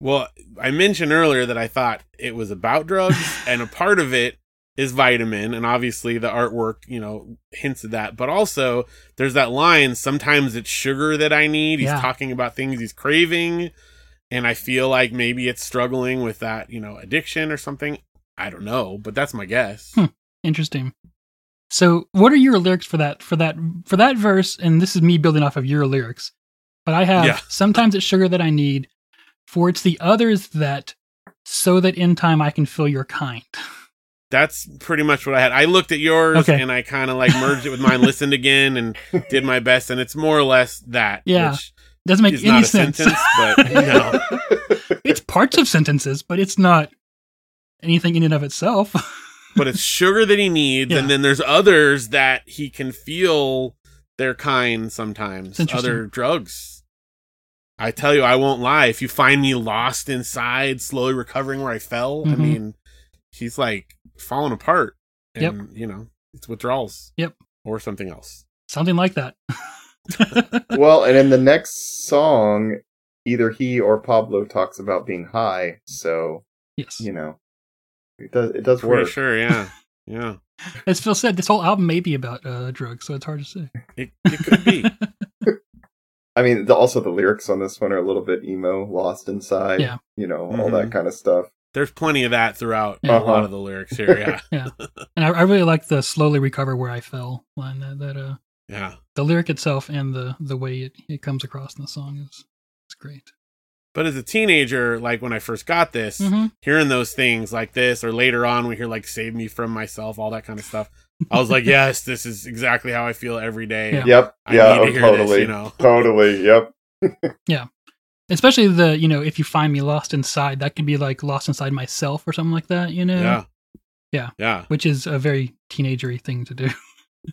Well, I mentioned earlier that I thought it was about drugs, <laughs> and a part of it is vitamin, and obviously the artwork, you know, hints at that. But also, there's that line: "Sometimes it's sugar that I need." He's Yeah. talking about things he's craving, and I feel like maybe it's struggling with that, you know, addiction or something. I don't know, but that's my guess. Hmm. Interesting. So, what are your lyrics for that for that for that verse? And this is me building off of your lyrics. But I have Yeah. sometimes it's sugar that I need, for it's the others that so that in time I can feel your kind. That's pretty much what I had. I looked at yours Okay. and I kind of like merged it with mine, listened again, and did my best. And it's more or less that. Yeah. Which Doesn't make is any not a sense. sentence, but no. <laughs> <laughs> it's parts of sentences, but it's not anything in and of itself. <laughs> but it's sugar that he needs, Yeah. and then there's others that he can feel their kind sometimes. Other drugs. I tell you, I won't lie. If you find me lost inside, slowly recovering where I fell, I Mhm. mean, he's like falling apart. And, Yep. you know, it's withdrawals. Yep. Or something else. Something like that. <laughs> well, and in the next song, either he or Pablo talks about being high, so yes. you know, it does it does Pretty work. sure, yeah. Yeah. <laughs> As Phil said, this whole album may be about uh, drugs, so it's hard to say. It, it could be. <laughs> I mean, the, also the lyrics on this one are a little bit emo, lost inside. Yeah. You know, all that kind of stuff. There's plenty of that throughout Yeah. a lot of the lyrics here. Yeah, <laughs> yeah. And I, I really like the slowly recover where I fell line that, that uh yeah. the lyric itself and the the way it, it comes across in the song is is great. But as a teenager, like when I first got this, Mhm. hearing those things like this, or later on we hear like "Save Me from Myself," all that kind of stuff. I was like, <laughs> "Yes, this is exactly how I feel every day." Yeah. Yep. I yeah. need Oh, to hear totally. this, you know. Totally. Yep. <laughs> Yeah. Especially the you know if you find me lost inside that can be like lost inside myself or something like that you know Yeah, Yeah. yeah, which is a very teenagery thing to do. <laughs>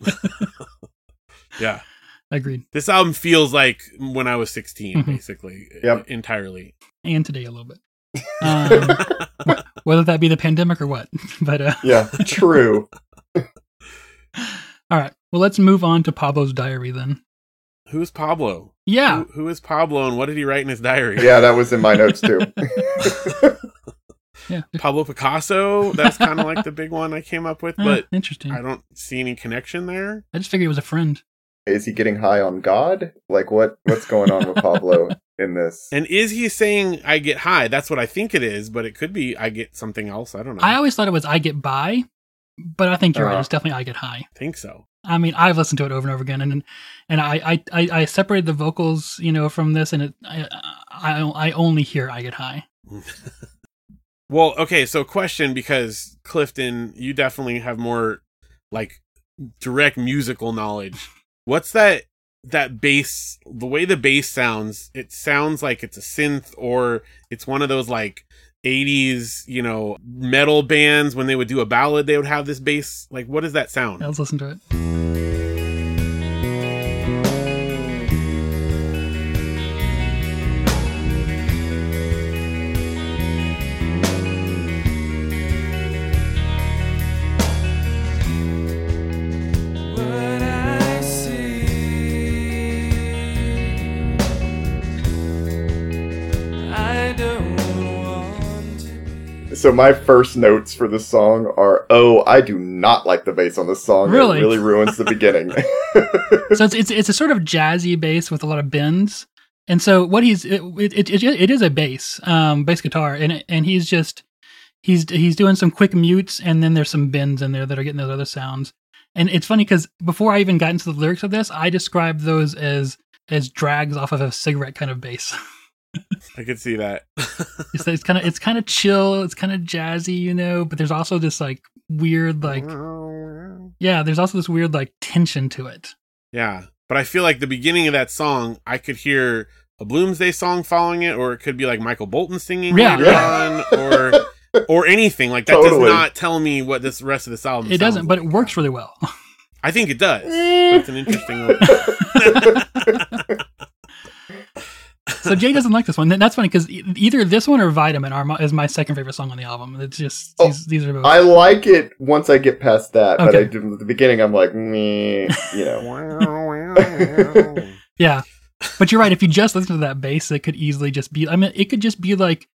yeah. Agreed. This album feels like when I was 16, Mhm. basically, Yep. entirely. And today a little bit. <laughs> Um, whether that be the pandemic or what. <laughs> but uh, Yeah. True. <laughs> all right. Well, let's move on to Pablo's diary then. Who's Pablo? Yeah. Who, who is Pablo, and what did he write in his diary? yeah, that was in my notes too. Yeah. Pablo Picasso. That's kind of like the big one I came up with, Ah, but interesting. I don't see any connection there. I just figured it was a friend. Is he getting high on God? Like what? What's going on with Pablo <laughs> in this? And is he saying I get high? That's what I think it is, but it could be I get something else. I don't know. I always thought it was I get by, but I think you're right. Uh-huh. It's definitely I get high. think so. I mean, I've listened to it over and over again, and and I I, I, I separated the vocals, you know, from this, and it I, I I only hear I get high. <laughs> Well, okay, so question because Clifton, you definitely have more like direct musical knowledge. What's that that bass the way the bass sounds, it sounds like it's a synth or it's one of those like 80s, you know, metal bands when they would do a ballad, they would have this bass. Like what does that sound? Let's listen to it. So my first notes for the song are, "Oh, I do not like the bass on this song. Really? It really ruins the beginning." <laughs> <laughs> so it's, it's it's a sort of jazzy bass with a lot of bends. And so what he's it it, it, it is a bass um bass guitar and and he's just he's he's doing some quick mutes and then there's some bends in there that are getting those other sounds. And it's funny cuz before I even got into the lyrics of this, I described those as as drags off of a cigarette kind of bass. <laughs> I could see that. it's it's kind of it's kind of chill, it's kind of jazzy, you know, but there's also this like weird like yeah, there's also this weird like tension to it. Yeah, but I feel like the beginning of that song, I could hear a Bloomsday song following it, or it could be like Michael Bolton singing Yeah. later Yeah. on, or or anything like that. Totally. Does not tell me what this rest of this album. Is. It doesn't, sounds but it works really well. I think it does. Eh. That's an interesting. <laughs> <laughs> So Jay doesn't like this one. That's funny because either this one or Vitamin are my, is my second favorite song on the album. It's just Oh, these, these are both. I like it once I get past that, but I did, at the beginning I'm like, meh, you know. <laughs> yeah, but you're right. If you just listen to that bass, it could easily just be. I mean, it could just be like,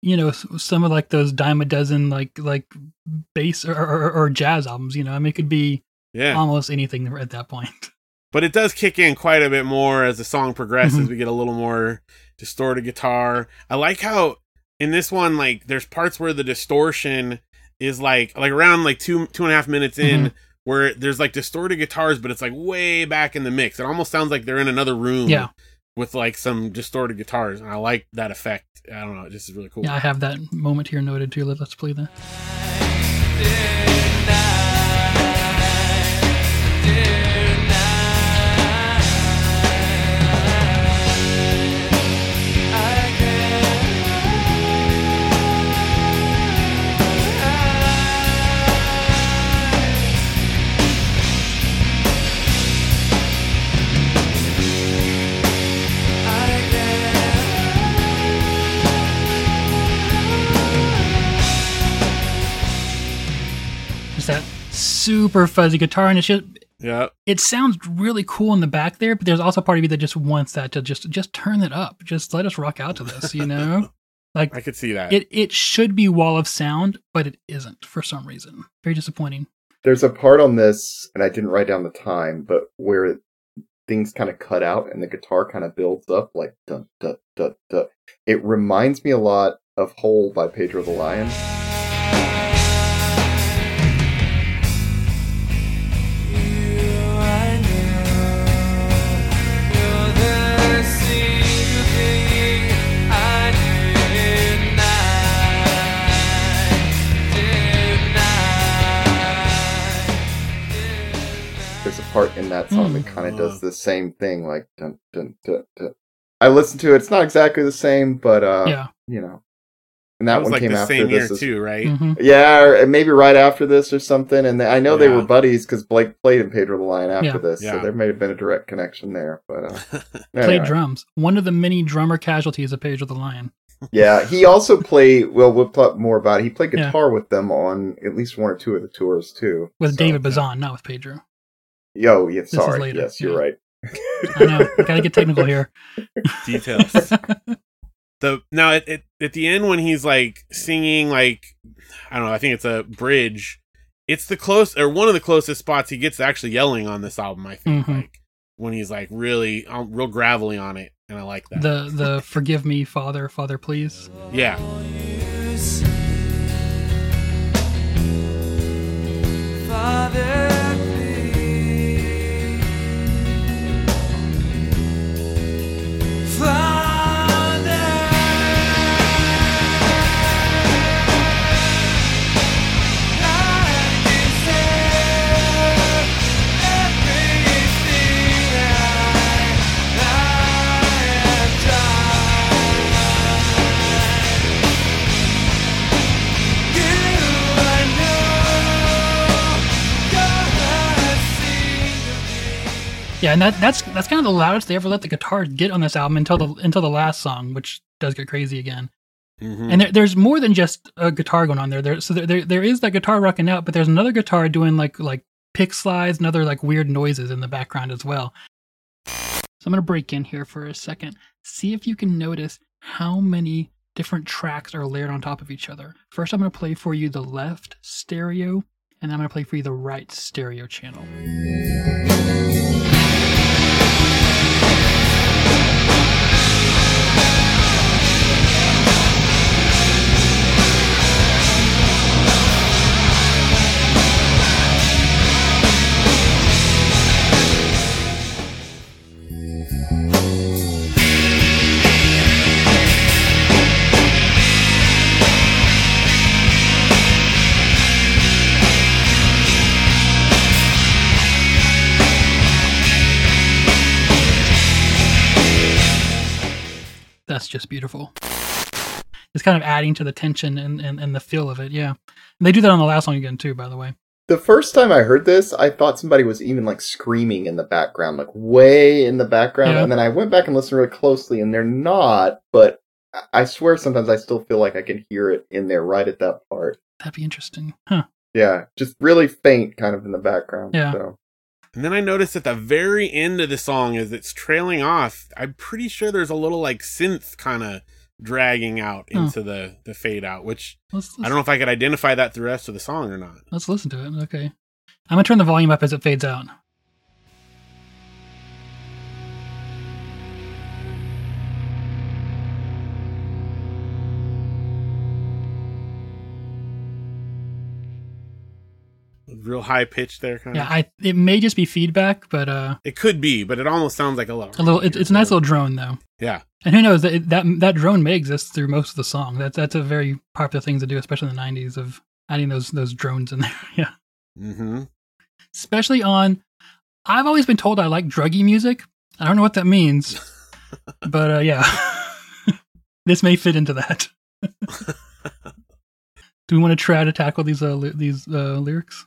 you know, some of like those dime a dozen like like bass or, or, or jazz albums. You know, I mean, it could be yeah, almost anything at that point. But it does kick in quite a bit more as the song progresses. Mhm. We get a little more distorted guitar. I like how in this one, like, there's parts where the distortion is like like around like two two and a half minutes in. Mm-hmm. Where there's like distorted guitars, but it's like way back in the mix. It almost sounds like they're in another room Yeah. with like some distorted guitars, and I like that effect. I don't know, it just is really cool. Yeah, I have that moment here noted too. Let, let's play that. Just super fuzzy guitar, and it's just Yeah, it sounds really cool in the back there, but there's also part of you that just wants that to just just turn it up. Just let us rock out to this, you know? <laughs> like I could see that. it it should be wall of sound, but it isn't for some reason. Very disappointing. There's a part on this, and I didn't write down the time, but where things kind of cut out and the guitar kind of builds up like dun dun dun dun. It reminds me a lot of Hole by Pedro the Lion. Part in that song that kind of does the same thing, like dun dun dun dun. I listened to it. It's not exactly the same, but uh, yeah. you know, and that, was one like came the after same year this. as- too, right? hmm Yeah, or maybe right after this or something. And I know they were buddies because Blake played in Pedro the Lion after Yeah. this, so there may have been a direct connection there. But uh, <laughs> Played drums. One of the many drummer casualties of Pedro the Lion. Yeah, he also <laughs> played. Well, we'll talk more about it. He played Yeah. guitar with them on at least one or two of the tours too. With So- David Bazan, not with Pedro. Yo, yeah, sorry. later, Yes, you're yeah. right. I know. Gotta get technical here. <laughs> Details. the now at, at at the end when he's like singing like I don't know, I think it's a bridge. It's the close or one of the closest spots he gets to actually yelling on this album. I think Mhm. like when he's like really um, real gravelly on it, and I like that. the the forgive me, Father, Father, please. yeah, Father, Yeah, and that that's that's kind of the loudest they ever let the guitar get on this album until the until the last song, which does get crazy again. Mhm. And there, there's more than just a guitar going on there. There, so there, there, there is that guitar rocking out, but there's another guitar doing like like pick slides and other like weird noises in the background as well. So I'm gonna break in here for a second. See if you can notice how many different tracks are layered on top of each other. First, I'm gonna play for you the left stereo, and then I'm gonna play for you the right stereo channel. That's just beautiful. It's kind of adding to the tension and, and, and the feel of it, yeah. And they do that on the last song again too, by the way. The first time I heard this, I thought somebody was even like screaming in the background, like way in the background. Yeah. And then I went back and listened really closely, and they're not. But I- swear, sometimes I still feel like I can hear it in there right at that part. That'd be interesting. Huh. Yeah, just really faint, kind of in the background. Yeah. So. And then I noticed at the very end of the song, as it's trailing off, I'm pretty sure there's a little like synth kind of dragging out Hmm. into the the fade out, which Let's, I let's, don't know if I could identify that through the rest of the song or not. let's listen to it. Okay. I'm gonna turn the volume up as it fades out. Real high pitch there, kind of. Yeah, I it may just be feedback, but uh, It could be, but it almost sounds like a little. a little. It, it's a nice little drone though. Yeah. And who knows that that that drone may exist through most of the song. That's that's a very popular thing to do, especially in the '90s, of adding those those drones in <laughs> there. yeah, Mm-hmm. especially on. I've always been told I like druggy music. I don't know what that means, <laughs> but uh, yeah, <laughs> this may fit into that. Do we want to try to tackle these uh, ly- these uh, lyrics?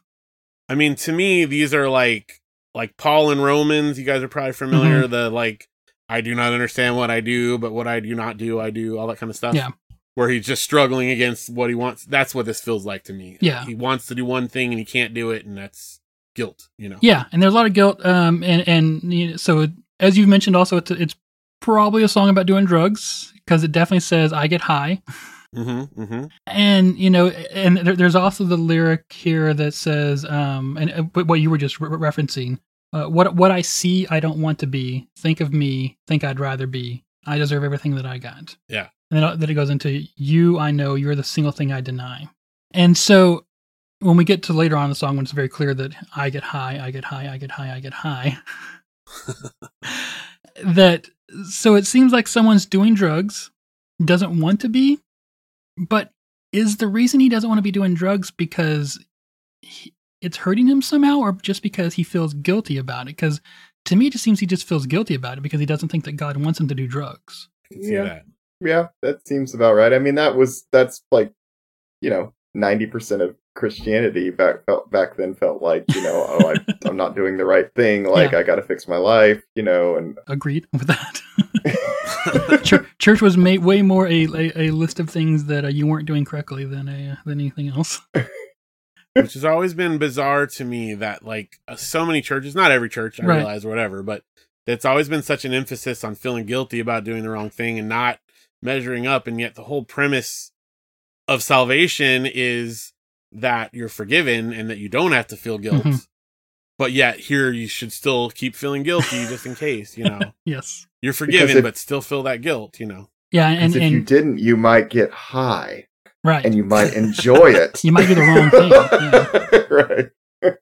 I mean, to me, these are like like Paul and Romans. You guys are probably familiar. Mm-hmm. The like, I do not understand what I do, but what I do not do, I do. All that kind of stuff. Yeah. Where he's just struggling against what he wants. That's what this feels like to me. Yeah. He wants to do one thing and he can't do it, and that's guilt. You know. Yeah, and there's a lot of guilt. Um, and and you know, so as you've mentioned, also it's it's probably a song about doing drugs because it definitely says "I get high." <laughs> Mm-hmm. Mm-hmm. And you know, and there, there's also the lyric here that says, um, and uh, what you were just re- referencing, uh, what what I see, I don't want to be. Think of me, think I'd rather be. I deserve everything that I got. Yeah. And then, then it goes into you, I know, you're the single thing I deny. And so when we get to later on in the song, when it's very clear that I get high, I get high, I get high, I get high, <laughs> that so it seems like someone's doing drugs, doesn't want to be, but is the reason he doesn't want to be doing drugs because he, it's hurting him somehow, or just because he feels guilty about it? Because to me, it just seems he just feels guilty about it because he doesn't think that God wants him to do drugs. I can see Yeah. that. Yeah, that seems about right. I mean, that was that's like, you know, ninety percent of Christianity back felt back then felt like, you know, oh, I, <laughs> I'm not doing the right thing. Like, Yeah. I got to fix my life, you know, and Agreed with that. <laughs> <laughs> <laughs> church, church was made way more a, a, a list of things that uh, you weren't doing correctly than a than anything else. <laughs> which has always been bizarre to me that like uh, so many churches not every church i Right. realize or whatever but it's always been such an emphasis on feeling guilty about doing the wrong thing and not measuring up and yet the whole premise of salvation is that you're forgiven and that you don't have to feel guilt Mhm. But yet here you should still keep feeling guilty just in case you know <laughs> yes. you're forgiven if- but still feel that guilt, you know Yeah, and if you didn't, you might get high right. and you might <laughs> enjoy it. You might do the wrong thing. Yeah. <laughs> right.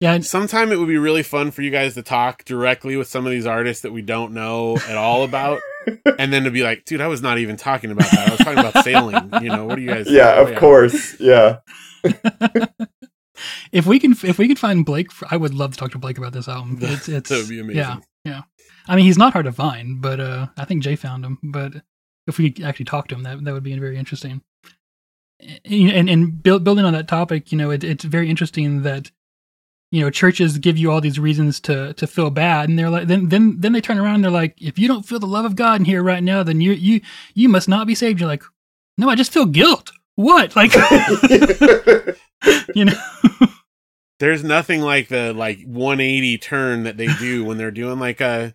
Yeah, and- sometime it would be really fun for you guys to talk directly with some of these artists that we don't know at all about and then to be like dude i was not even talking about that i was talking about sailing you know what do you guys Yeah, oh, of course. Yeah. If we can if we could find Blake, I would love to talk to Blake about this album. <laughs> It's it's that would be amazing Yeah, yeah. I mean, he's not hard to find, but uh, I think Jay found him. But if we could actually talk to him, that that would be very interesting. And and, and build, building on that topic, you know, it, it's very interesting that you know churches give you all these reasons to to feel bad, and they're like, then then then they turn around and they're like, if you don't feel the love of God in here right now, then you you you must not be saved. You're like, no, I just feel guilt. What like <laughs> you know? <laughs> there's nothing like the like 180 turn that they do when they're doing like a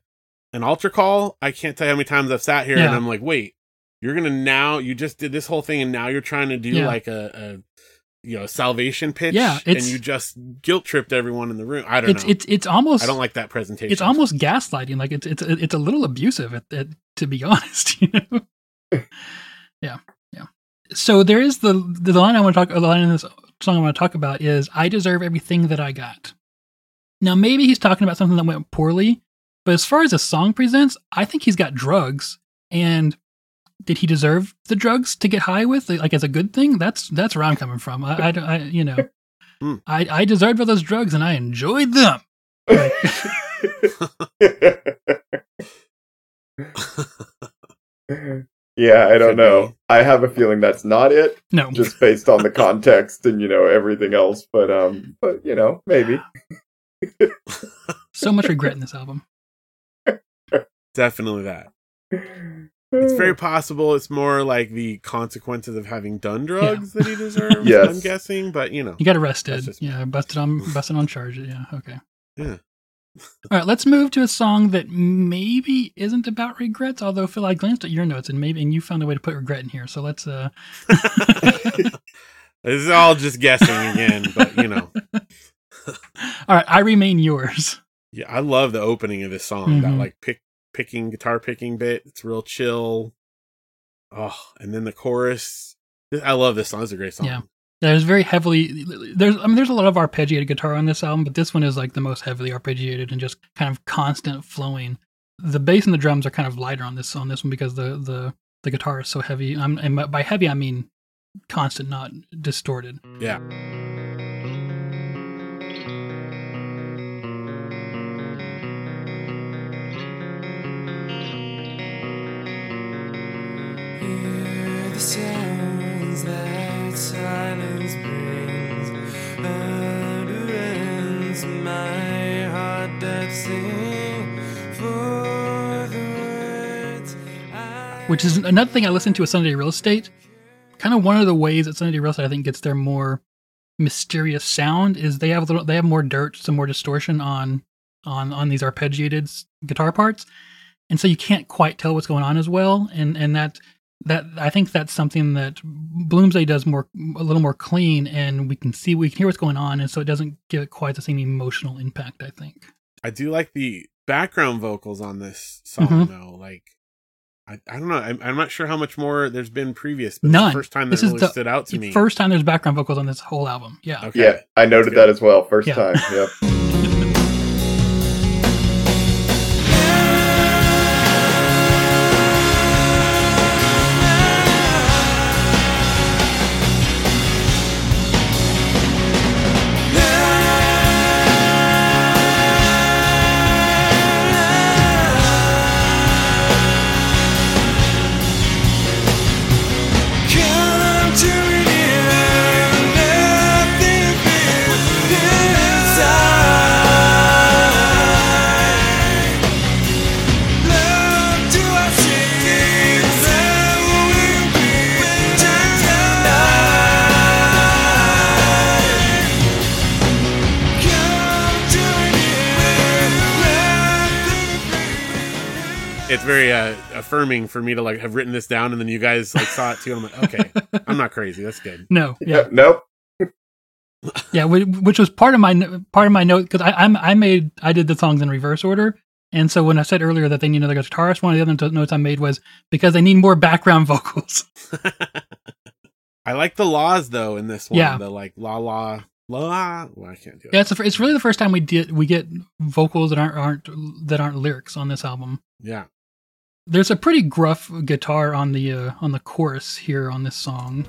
an altar call i can't tell you how many times i've sat here and i'm like wait you're gonna now you just did this whole thing and now you're trying to do Yeah. like a, a you know salvation pitch Yeah, and you just guilt tripped everyone in the room i don't It's know it's it's almost i don't like that presentation it's almost gaslighting. Like it's it's it's a little abusive, at, at, to be <laughs> honest. You know. <laughs> yeah, yeah. So there is the the line I want to talk. The line in this song I want to talk about is "I deserve everything that I got." Now maybe he's talking about something that went poorly, but as far as the song presents, I think he's got drugs. And did he deserve the drugs to get high with, like as a good thing? That's that's where I'm coming from. I, I, don't- I you know, <laughs> Hmm. I I deserved all those drugs and I enjoyed them. Like, <laughs> <laughs> yeah, I don't know. be. I have a feeling that's not it, no, just based on the <laughs> context and you know everything else. But um, but you know maybe. so much regret in this album. <laughs> definitely that it's very possible it's more like the consequences of having done drugs that he deserves Yes. i'm guessing but you know You got arrested. just- Yeah, busted on busted on charges. Yeah, okay. Yeah. All right, let's move to a song that maybe isn't about regrets. Although Phil, I glanced at your notes and maybe and you found a way to put regret in here. So let's. uh <laughs> this is all just guessing again but you know <laughs> All right, I remain yours. Yeah, I love the opening of this song. That Mhm. like pick picking guitar picking bit. It's real chill. Oh, and then the chorus. I love this song. It's a great song. Yeah. There's very heavily. There's I mean there's a lot of arpeggiated guitar on this album, but this one is like the most heavily arpeggiated and just kind of constant flowing. The bass and the drums are kind of lighter on this on this one because the the the guitar is so heavy. I'm, and by heavy I mean constant, not distorted. Yeah. Hear the sounds that which is another thing I listened to with Sunny Day Real Estate. Kind of one of the ways that Sunny Day Real Estate I think gets their more mysterious sound is they have a little they have more dirt, some more distortion on on on these arpeggiated guitar parts, and so you can't quite tell what's going on as well. And and that that I think that's something that Bloomsday does more a little more clean, and we can see we can hear what's going on, and so it doesn't give it quite the same emotional impact. I think. I do like the background vocals on this song Mhm. though. Like I, I don't know. I'm, I'm not sure how much more there's been previous, but None. the first time that This is really the stood out to me. First time there's background vocals on this whole album. Yeah. Okay. Yeah, I noted that as well. First Yeah. time. Yep. <laughs> very uh, affirming for me to like have written this down, and then you guys like saw it too, and I'm like, okay, <laughs> I'm not crazy. That's good. No. <laughs> Yeah. nope. Yeah. Which was part of my part of my note because I I'm, I made I did the songs in reverse order. And so when I said earlier that they need another guitarist, one of the other notes I made was because they need more background <laughs> vocals. I like the laws though in this one. Yeah. The like la la la. Well, I can't do it. Yeah, it's the, it's really the first time we did we get vocals that aren't aren't that aren't lyrics on this album. Yeah. There's a pretty gruff guitar on the uh, on the chorus here on this song.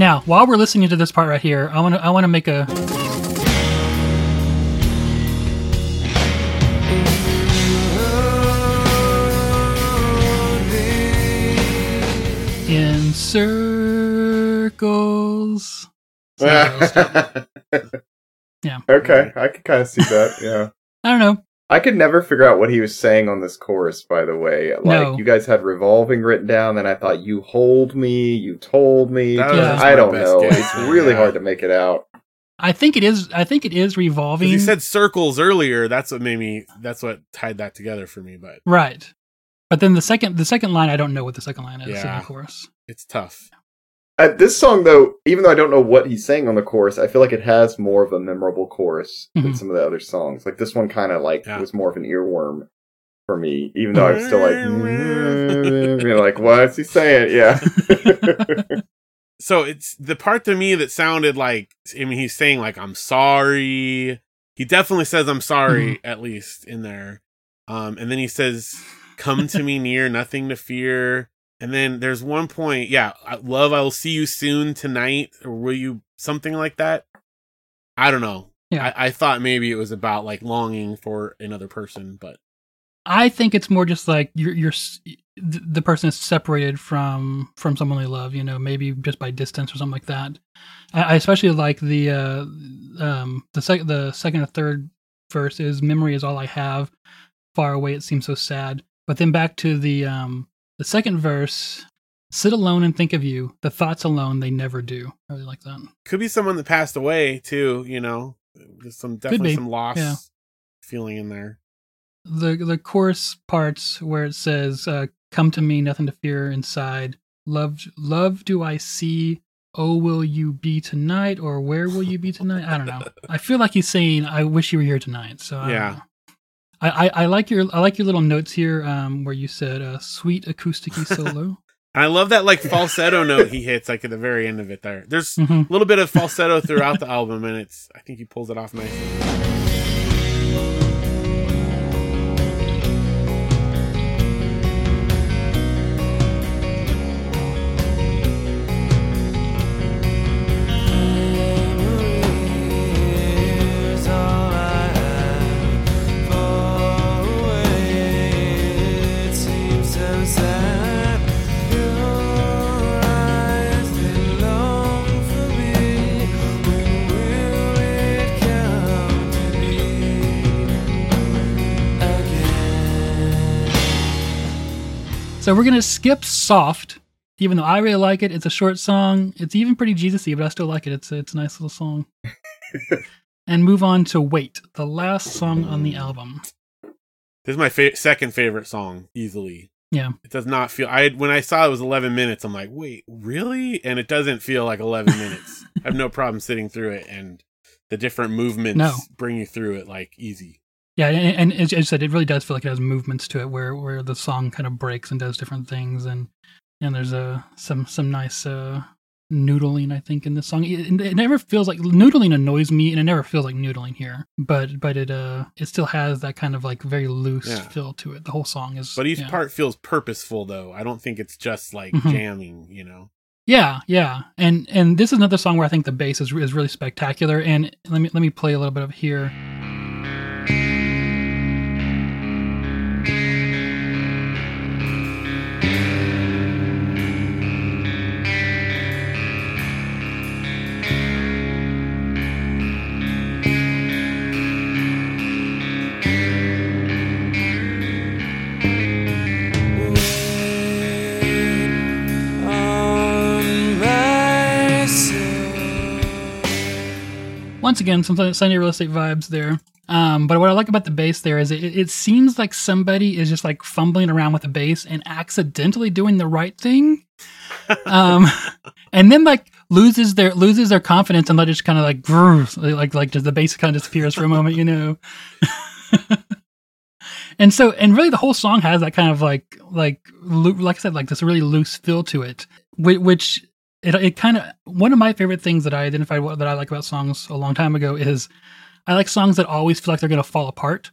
Now, while we're listening to this part right here, I want to I want to make a in circles. So, <laughs> Yeah. Okay, I can kind of see that. Yeah. <laughs> I don't know. I could never figure out what he was saying on this chorus, by the way. Like, No. you guys had revolving written down, and I thought, you hold me, you told me. That was I don't know. guess, It's really yeah. hard to make it out. I think it is. I think it is revolving. He said circles earlier. That's what made me. That's what tied that together for me. But right, but then the second the second line, I don't know what the second line is in the chorus. it's tough. Uh, this song, though, even though I don't know what he's saying on the chorus, I feel like it has more of a memorable chorus than Mhm. some of the other songs. Like this one, kind of like Yeah. was more of an earworm for me, even though I was still like, <laughs> you know, like what's he saying? Yeah, <laughs> So it's the part to me that sounded like. I mean, he's saying like I'm sorry. He definitely says I'm sorry at least in there. Um, and then he says, "Come to me near, nothing to fear." And then there's one point, yeah, I- love. I will see you soon tonight, or will you something like that? I don't know. Yeah. I, I thought maybe it was about like longing for another person, but I think it's more just like you're you're the person is separated from from someone they love. You know, maybe just by distance or something like that. I, I especially like the uh, um the second the second or third verse is memory is all I have. Far away, it seems so sad. But then back to the um the second verse. Sit alone and think of you. The thoughts alone they never do. I really like that. could be someone that passed away too. You know, there's some definitely some loss yeah. feeling in there. the the chorus parts where it says uh, "Come to me, nothing to fear inside." Love, love, do I see? Oh, will you be tonight, or where will you be tonight? I don't know. <laughs> I feel like he's saying, "I wish you were here tonight." So I don't Yeah. Know. I, I, I like your I like your little notes here, um, where you said uh, "sweet acousticy <laughs> solo." I love that like falsetto note he hits like at the very end of it. There, there's a Mhm. little bit of falsetto throughout the album, and it's I think he pulls it off nicely. So we're gonna skip soft even though I really like it, it's a short song. It's even pretty Jesus-y, but I still like it. It's it's a nice little song. <laughs> and move on to Wait, the last song on the album. This is my fa- second favorite song, easily. Yeah. It does not feel. I when I saw it was 11 minutes, I'm like, wait, really? And it doesn't feel like 11 <laughs> minutes. I have no problem sitting through it, and the different movements No. bring you through it like easy. Yeah, and, and as I said, it really does feel like it has movements to it, where where the song kind of breaks and does different things, and and there's a some some nice uh, noodling, I think, in this song. It, it never feels like noodling annoys me, and it never feels like noodling here. But but it uh it still has that kind of like very loose Yeah. feel to it. The whole song is, But each yeah. part feels purposeful, though. I don't think it's just like Mhm. jamming. You know. Yeah, yeah, and and this is another song where I think the bass is is really spectacular. And let me let me play a little bit of here. Once again some Sunny Day real estate vibes there. Um, but what I like about the bass there is it, it seems like somebody is just like fumbling around with the bass and accidentally doing the right thing, <laughs> um, and then like loses their loses their confidence and let it just kind of like grooves, like like just the bass kind of disappears for a moment, you know. <laughs> and so and really the whole song has that kind of like like like I said like this really loose feel to it, which, which it it kind of one of my favorite things that I identified what, that I like about songs a long time ago is I like songs that always feel like they're going to fall apart.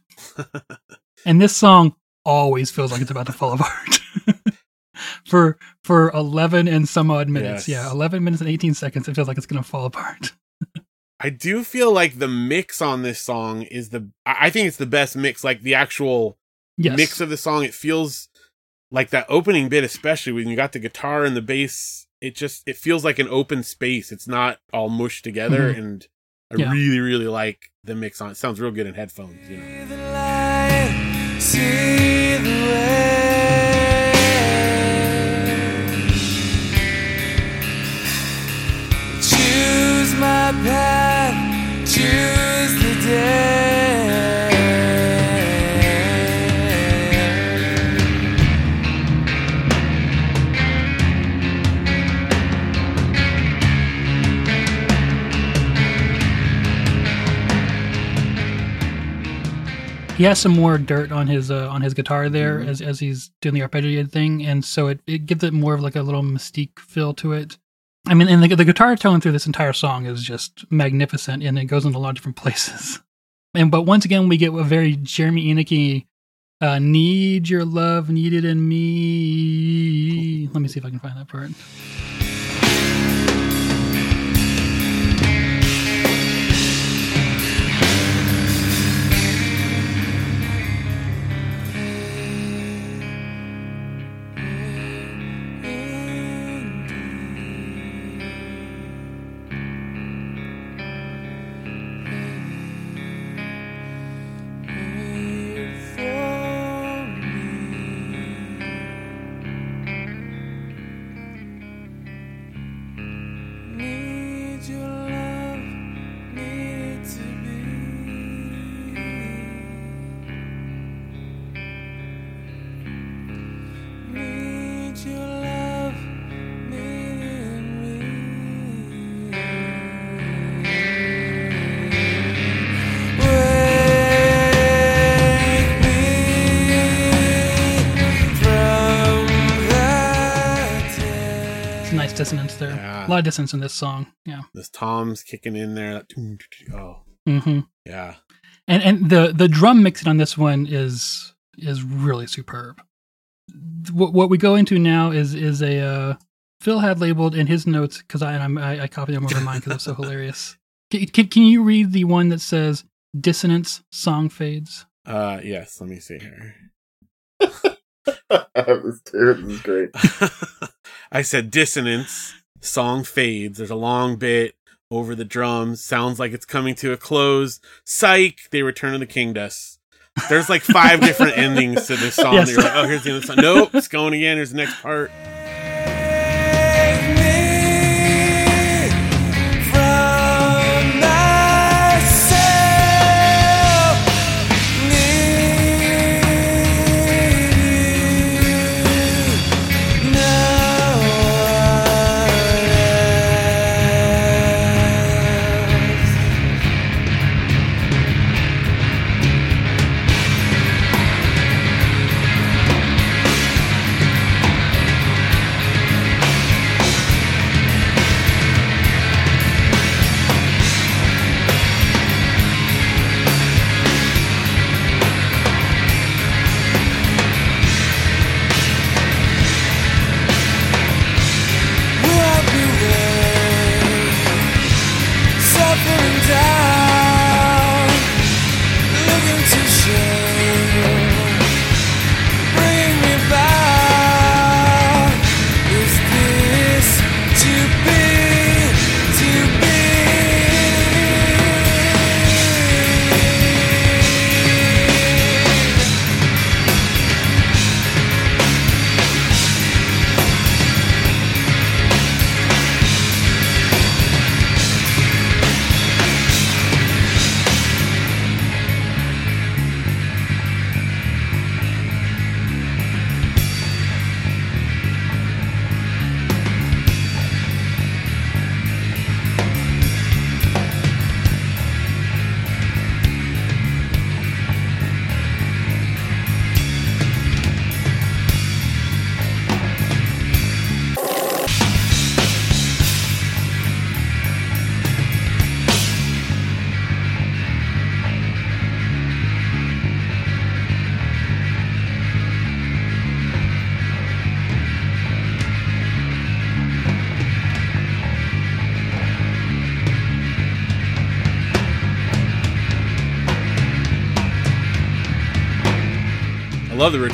<laughs> and this song always feels like it's about to fall apart. <laughs> for for 11 and some odd minutes. Yes. Yeah, 11 minutes and 18 seconds it feels like it's going to fall apart. <laughs> I do feel like the mix on this song is the. I I think it's the best mix. Like the actual Yes. mix of the song, it feels like that opening bit, especially when you got the guitar and the bass. It just it feels like an open space. It's not all mushed together, Mhm. and I Yeah. really really like the mix on. it. Sounds real good in headphones. You know. See the light, see the way. Choose my path, choose the day. He has some more dirt on his uh, on his guitar there as as he's doing the arpeggiated thing, and so it, it gives it more of like a little mystique feel to it. I mean, and the, the guitar tone through this entire song is just magnificent, and it goes into a lot of different <laughs> places. And but once again, we get a very Jeremy Enigk, uh, "Need Your Love, Need It in Me." Let me see if I can find that part. Yeah. A lot of dissonance in this song. Yeah. This tom's kicking in there. that doom, Oh hmm yeah. and and the the drum mixing on this one is is really superb. What what we go into now is is a uh, Phil had labeled in his notes because I, I'm- I I copied them over mine because it's so <laughs> hilarious. Can, can can you read the one that says dissonance song fades? Uh yes. Let me see here. <laughs> this, too. this is great. <laughs> I said dissonance. Song fades. There's a long bit over the drums. Sounds like it's coming to a close. Psych. They return to the king dust. There's like five different <laughs> endings to this song. Yes. You're like, oh, here's the end of the song. Nope, it's going again. Here's the next part.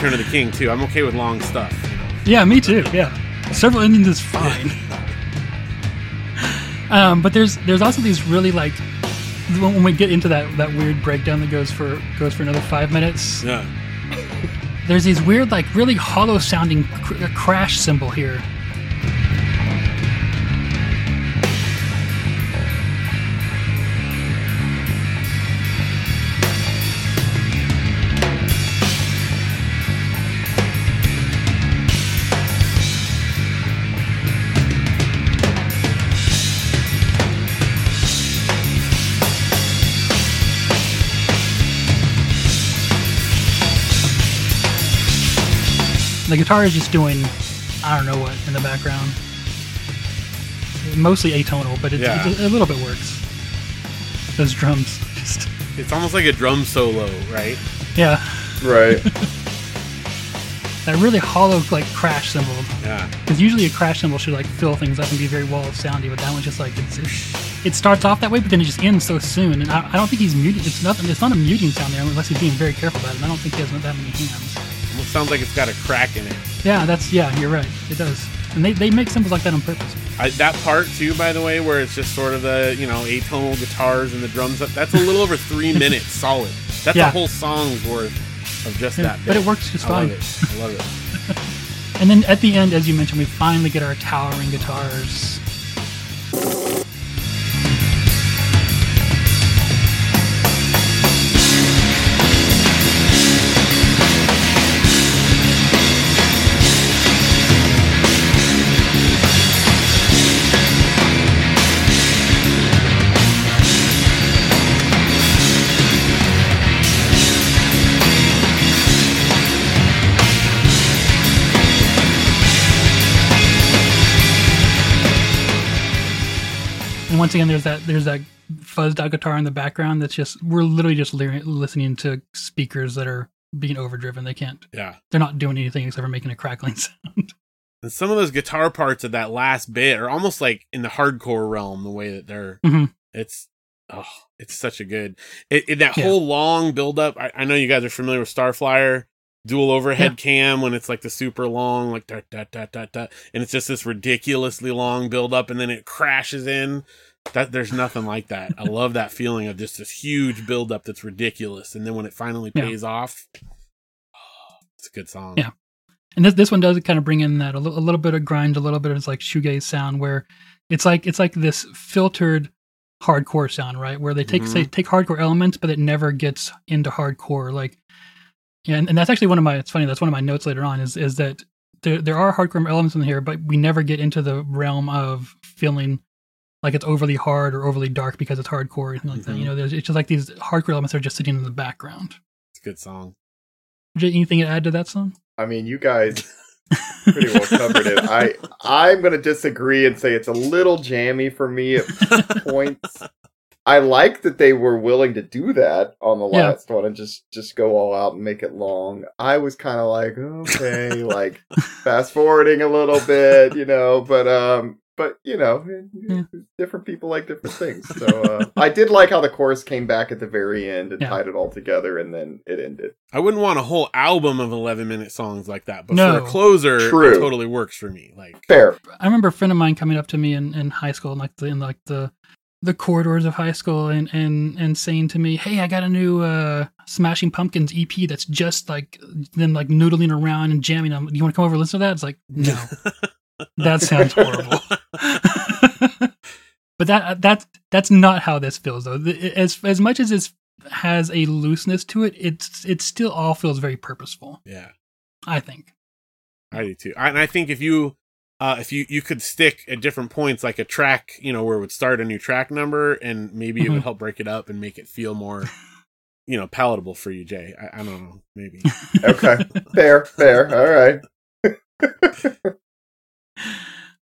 Return of the King too. I'm okay with long stuff. You know? Yeah, me too. Yeah, several endings is fine. <laughs> um, but there's there's also these really like when we get into that that weird breakdown that goes for goes for another five minutes. Yeah. <laughs> There's these weird like really hollow sounding cr- crash cymbal here. The guitar is just doing I don't know what in the background. Mostly atonal, but it, Yeah. it- a little bit works. Those drums, <laughs> just It's almost like a drum solo, right? yeah, Right. <laughs> that really hollow like crash cymbal. Yeah. Because usually a crash cymbal should like fill things up and be very wall of soundy, but that one's just like it's, it's, it starts off that way, but then it just ends so soon. And I, I don't think he's muting. It's nothing. It's not a muting sound there unless he's being very careful about it. And I don't think he has that many hands. Almost sounds like it's got a crack in it. Yeah, that's yeah. You're right. It does. And they, they make cymbals like that on purpose. I, that part too, by the way, where it's just sort of the you know atonal guitars and the drums. up That's a little over three <laughs> minutes solid. That's Yeah. a whole song's worth of just Yeah, that. but it works just fine. I love it. I love it. <laughs> And then at the end, as you mentioned, we finally get our towering guitars. Once again, there's that there's that fuzzed out guitar in the background. That's just we're literally just li- listening to speakers that are being overdriven. They can't. Yeah. They're not doing anything except for making a crackling <laughs> sound. And some of those guitar parts of that last bit are almost like in the hardcore realm, the way that they're. Mhm. It's oh, it's such a good. It, it- that Yeah. whole long build up. I, I know you guys are familiar with Starflyer dual overhead Yeah. cam when it's like the super long, like da da da da da, and it's just this ridiculously long build up, and then it crashes in. That there's nothing like that. I love that feeling of just this huge build up that's ridiculous, and then when it finally Yeah. pays off, oh, it's a good song. Yeah. And this this one does kind of bring in that a little, a little bit of grind, a little bit of like shoegaze sound, where it's like it's like this filtered hardcore sound, right? Where they take Mhm. say take hardcore elements, but it never gets into hardcore. Like, yeah, and, and that's actually one of my. It's funny. That's one of my notes later on. Is is that there there are hardcore elements in here, but we never get into the realm of feeling like it's overly hard or overly dark because it's hardcore or anything like that. Mhm. You know, there's, it's just like these hardcore elements are just sitting in the background. It's a good song. Jay, anything to add to that song? I mean, you guys <laughs> pretty well covered it. I I'm gonna disagree and say it's a little jammy for me at <laughs> points. I like that they were willing to do that on the Yeah. last one and just just go all out and make it long. I was kind of like, okay, like <laughs> fast forwarding a little bit, you know, but um, but you know, Yeah. different people like different things. So uh, <laughs> I did like how the chorus came back at the very end and Yeah. tied it all together, and then it ended. I wouldn't want a whole album of 11 minute songs like that, but No. for a closer, True. it totally works for me. Like, Fair. I remember a friend of mine coming up to me in, in high school, in like the in like the the corridors of high school, and and and saying to me, "Hey, I got a new uh, Smashing Pumpkins EP that's just like them like noodling around and jamming. on. Do you want to come over and listen to that?" It's like, no, <laughs> that sounds horrible. <laughs> but that that that's not how this feels though. As as much as it has a looseness to it, it's it still all feels very purposeful. yeah, I think. I do too. I, and I think if you, uh, if you, you could stick at different points, like a track, you know, where it would start a new track number and maybe it would Mhm. help break it up and make it feel more, <laughs> you know, palatable for you, Jay. I, I don't know. Maybe. Okay. Fair. Fair. All right. <laughs>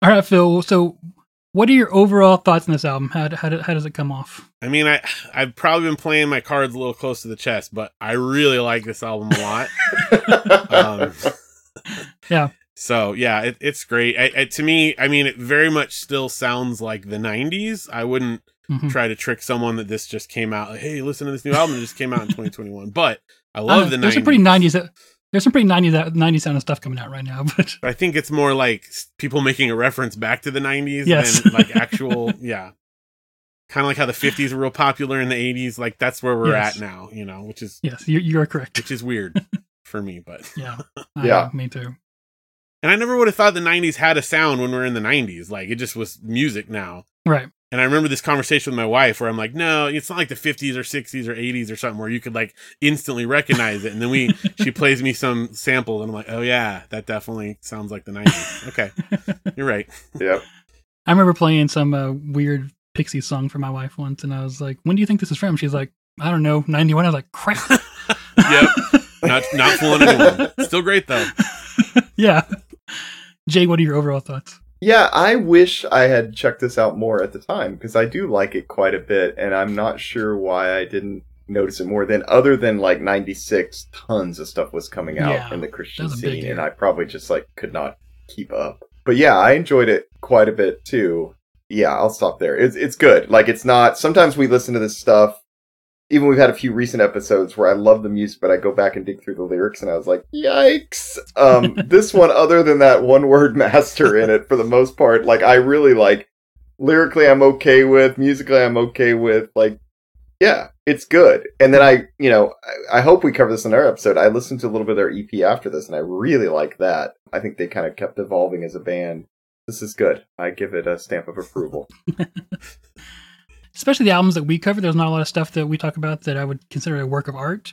All right, Phil. So, what are your overall thoughts on this album? How how, how does it come off? I mean, I, I've probably been playing my cards a little close to the chest, but I really like this album a lot. <laughs> um, Yeah. So yeah, it, it's great. I, I, to me, I mean, it very much still sounds like the '90s. I wouldn't Mhm. try to trick someone that this just came out. Like, hey, listen to this new album that just came out in <laughs> 2021. But I love Uh, the There's 90s. some pretty '90s. There's some pretty 90s, out- 90s sounding stuff coming out right now, <laughs> but I think it's more like people making a reference back to the 90s Yes. than like <laughs> actual, yeah. Kind of like how the 50s were real popular in the 80s. Like that's where we're Yes. at now, you know, which is yes, you, you are correct. which is weird <laughs> for me. But Yeah. Yeah. I- me too. and I never would have thought the 90s had a sound when we are in the 90s. Like it just was music now. Right. And I remember this conversation with my wife where I'm like, no, it's not like the 50s or 60s or 80s or something where you could like instantly recognize it. And then we, <laughs> she plays me some sample and I'm like, oh yeah, that definitely sounds like the 90s. Okay. <laughs> You're right. Yep. I remember playing some uh, weird Pixie song for my wife once, and I was like, "When do you think this is from?" She's like, "I don't know, '91." I was like, "Crap." <laughs> Yep. Not, not fooling anyone. Still great though. yeah. Jay, what are your overall thoughts? Yeah, I wish I had checked this out more at the time because I do like it quite a bit, and I'm not sure why I didn't notice it more than other than like 96 tons of stuff was coming out Yeah, in the Christian that was a big scene and I probably just like could not keep up. But yeah, I enjoyed it quite a bit too. Yeah, I'll stop there. It's it's good. Like it's not sometimes we listen to this stuff even we've had a few recent episodes where I love the music, but I go back and dig through the lyrics and I was like, yikes. Um, <laughs> this one, other than that one word master in it, for the most part, like I really like lyrically, I'm okay with musically, I'm okay with like, yeah, it's good. And then I, you know, I, I hope we cover this in our episode. I listened to a little bit of their EP after this and I really like that. I think they kind of kept evolving as a band. This is good. I give it a stamp of approval. <laughs> Especially the albums that we cover. There's not a lot of stuff that we talk about that I would consider a work of art.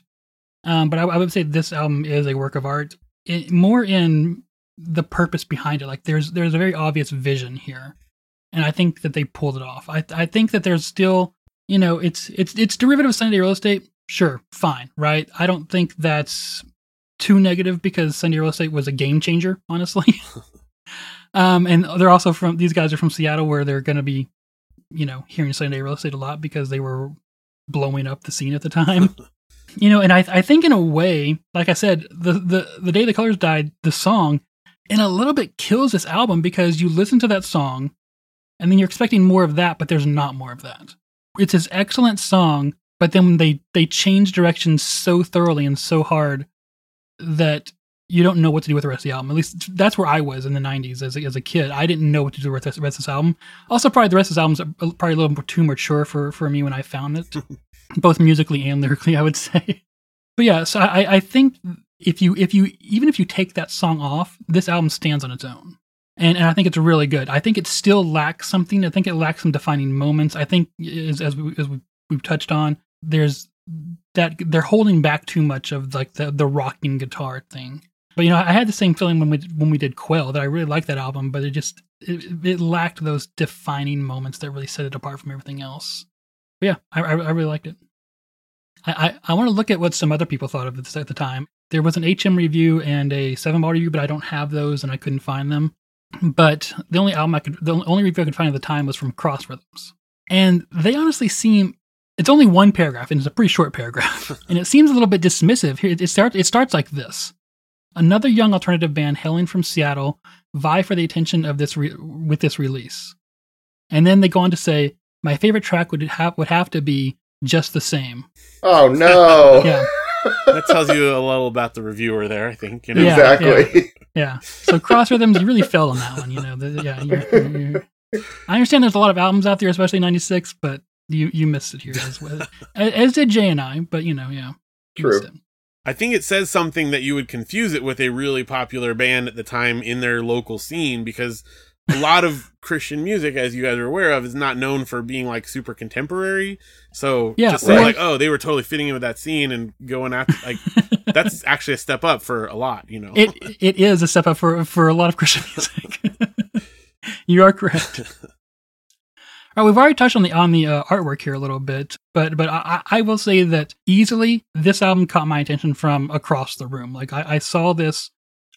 Um, but I, I would say this album is a work of art, it, more in the purpose behind it. Like there's there's a very obvious vision here, and I think that they pulled it off. I I think that there's still you know it's it's it's derivative of Sunny Day Real Estate. Sure, fine, right? I don't think that's too negative because Sunny Day Real Estate was a game changer, honestly. <laughs> um, and they're also from these guys are from Seattle, where they're going to be, you know, hearing Sunny Day Real Estate a lot because they were blowing up the scene at the time. <laughs> you know, and I I think in a way, like I said, the the the day the colors died, the song, in a little bit kills this album because you listen to that song, and then you're expecting more of that, but there's not more of that. It's this excellent song, but then they they change directions so thoroughly and so hard that you don't know what to do with the rest of the album. At least that's where I was in the '90s as a, as a kid. I didn't know what to do with the rest of this album. Also, probably the rest of this album's probably a little more too mature for for me when I found it, <laughs> both musically and lyrically. I would <laughs> say. But yeah, so I I think if you if you even if you take that song off, this album stands on its own. And, and I think it's really good. I think it still lacks something. I think it lacks some defining moments. I think as as, we, as we, we've touched on, there's that they're holding back too much of like the the rocking guitar thing. But you know, I had the same feeling when we when we did Quell that I really liked that album, but it just it, it lacked those defining moments that really set it apart from everything else. But yeah, I, I, I really liked it. I, I, I want to look at what some other people thought of this at the time. There was an HM review and a Seven Ball review, but I don't have those and I couldn't find them. But the only album I could, the only review I could find at the time was from Cross Rhythms, and they honestly seem. It's only one paragraph, and it's a pretty short paragraph, <laughs> and it seems a little bit dismissive. Here, it starts. It starts like this: Another young alternative band hailing from Seattle vie for the attention of this re- with this release, and then they go on to say, "My favorite track would have would have to be just the same." Oh no. <laughs> Yeah, That tells you a little about the reviewer there, I think. You know? Yeah. exactly. yeah. So Cross Rhythms, you really fell on that one. You know, the, yeah. You, you, I understand there's a lot of albums out there, especially '96, but you you missed it here as well, as did Jay and I. But you know, yeah, you True. I think it says something that you would confuse it with a really popular band at the time in their local scene because a lot of <laughs> Christian music, as you guys are aware of, is not known for being like super contemporary. So Yeah, to say right. like, oh, they were totally fitting in with that scene and going after like <laughs> that's actually a step up for a lot, you know. it it is a step up for for a lot of Christian <laughs> music. you are correct. We've already touched on the on the uh, artwork here a little bit, but but I, I I will say that easily this album caught my attention from across the room. Like I, I saw this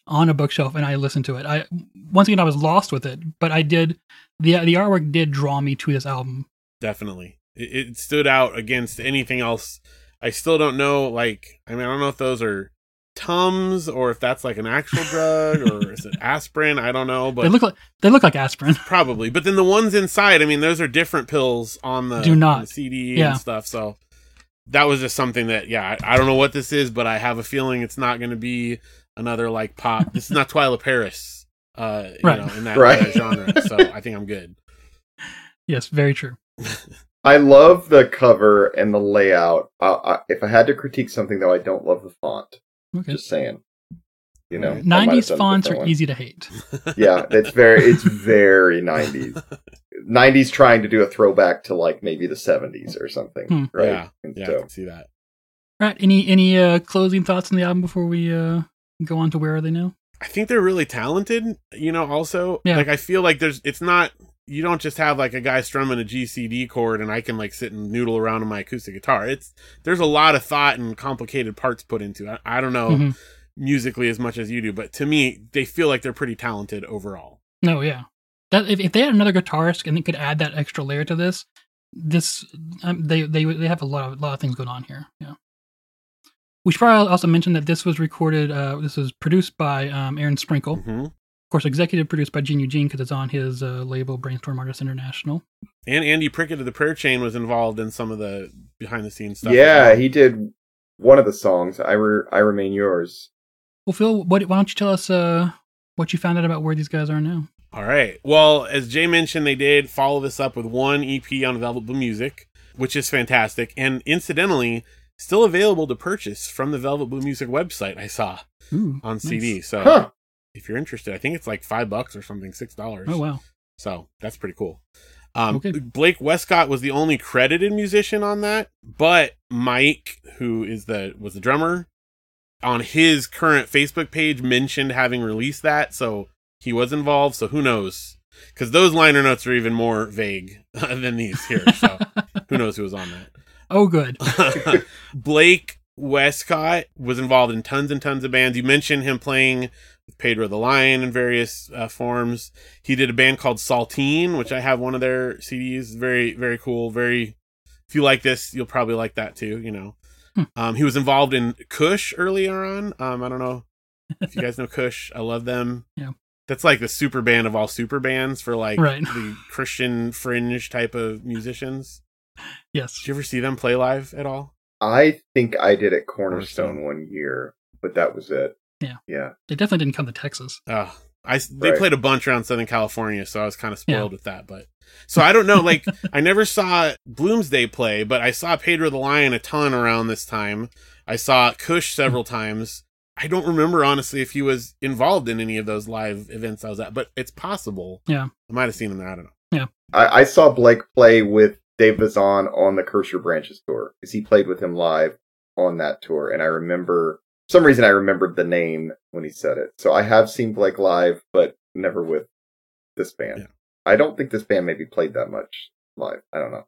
on a bookshelf and I listened to it. I once again I was lost with it, but I did the the artwork did draw me to this album. Definitely. It, it stood out against anything else. I still don't know, like, I mean, I don't know if those are Tums or if that's like an actual drug or <laughs> is it aspirin? I don't know, But they but look like they look like aspirin. <laughs> probably. But then the ones inside, I mean, those are different pills on the, Do on not. the CD Yeah. and stuff. So that was just something that yeah, I, I don't know what this is, but I have a feeling it's not going to be another like pop. this is not Twila Paris, uh, you Right. know, in that, Right. that genre. <laughs> So I think I'm good. Yes, very true. I love the cover and the layout. Uh, I, if I had to critique something, though, I don't love the font. Okay. Just saying. You know, I might have Nineties fonts are one. easy to hate. <laughs> Yeah, it's very, it's very nineties. <laughs> Nineties trying to do a throwback to like maybe the seventies or something, Hmm. right? Yeah, And Yeah, I can see that. Right. Any any uh, closing thoughts on the album before we uh, go on to where are they now? I think they're really talented, you know, also. Yeah. Like I feel like there's it's not you don't just have like a guy strumming a GCD chord and I can like sit and noodle around on my acoustic guitar. It's there's a lot of thought and complicated parts put into it. I, I don't know Mhm. musically as much as you do, but to me they feel like they're pretty talented overall. No, yeah. That if, if they had another guitarist and they could add that extra layer to this, this um, they they they have a lot of lot of things going on here. Yeah. We should probably also mention that this was recorded. Uh, this was produced by um, Aaron Sprinkle, of hmm course, executive produced by Gene Eugene because it's on his uh, label Brainstorm Artists International. And Andy Prickett of the Prayer Chain was involved in some of the behind the scenes stuff. yeah, well. he did one of the songs. I re- I remain yours. Well, Phil, what, why don't you tell us uh, what you found out about where these guys are now? All right. Well, as Jay mentioned, they did follow this up with one EP on Velvet Blue Music, which is fantastic. And incidentally, still available to purchase from the Velvet Blue Music website, I saw Ooh, on nice. CD. So Huh? If you're interested, I think it's like five bucks or something, six dollars. Oh wow. So that's pretty cool. Um, Okay. Blake Wescott was the only credited musician on that, but Mike, who is the was the drummer, on his current Facebook page mentioned having released that, so he was involved. So who knows? Because those liner notes are even more vague <laughs> than these here. So <laughs> who knows who was on that? oh, good. <laughs> Blake Wescott was involved in tons and tons of bands. You mentioned him playing Pedro the Lion in various uh, forms. He did a band called Saltine, which I have one of their CDs. Very, very cool. Very. If you like this, you'll probably like that too. You know. Hmm. Um, he was involved in Cush earlier on. Um, I don't know <laughs> if you guys know Cush. I love them. Yeah. That's like the super band of all super bands for like Right. the Christian fringe type of musicians. Yes. Did you ever see them play live at all? I think I did at Cornerstone Cornerstone. one year, but that was it. Yeah. Yeah. They definitely didn't come to Texas. Uh, I s- they Right. played a bunch around Southern California, so I was kind of spoiled Yeah. with that. But so I don't know. Like I never saw Bloomsday play, but I saw Pedro the Lion a ton around this time. I saw Cush several times. I don't remember honestly if he was involved in any of those live events I was at, but it's possible. Yeah. I might have seen him there. I don't know. I, I saw Blake play with Dave Bazan on the Curse Your Branches tour because he played with him live on that tour, and I remember for some reason I remembered the name when he said it. So I have seen Blake live, but never with this band. Yeah. I don't think this band maybe played that much live. I don't know.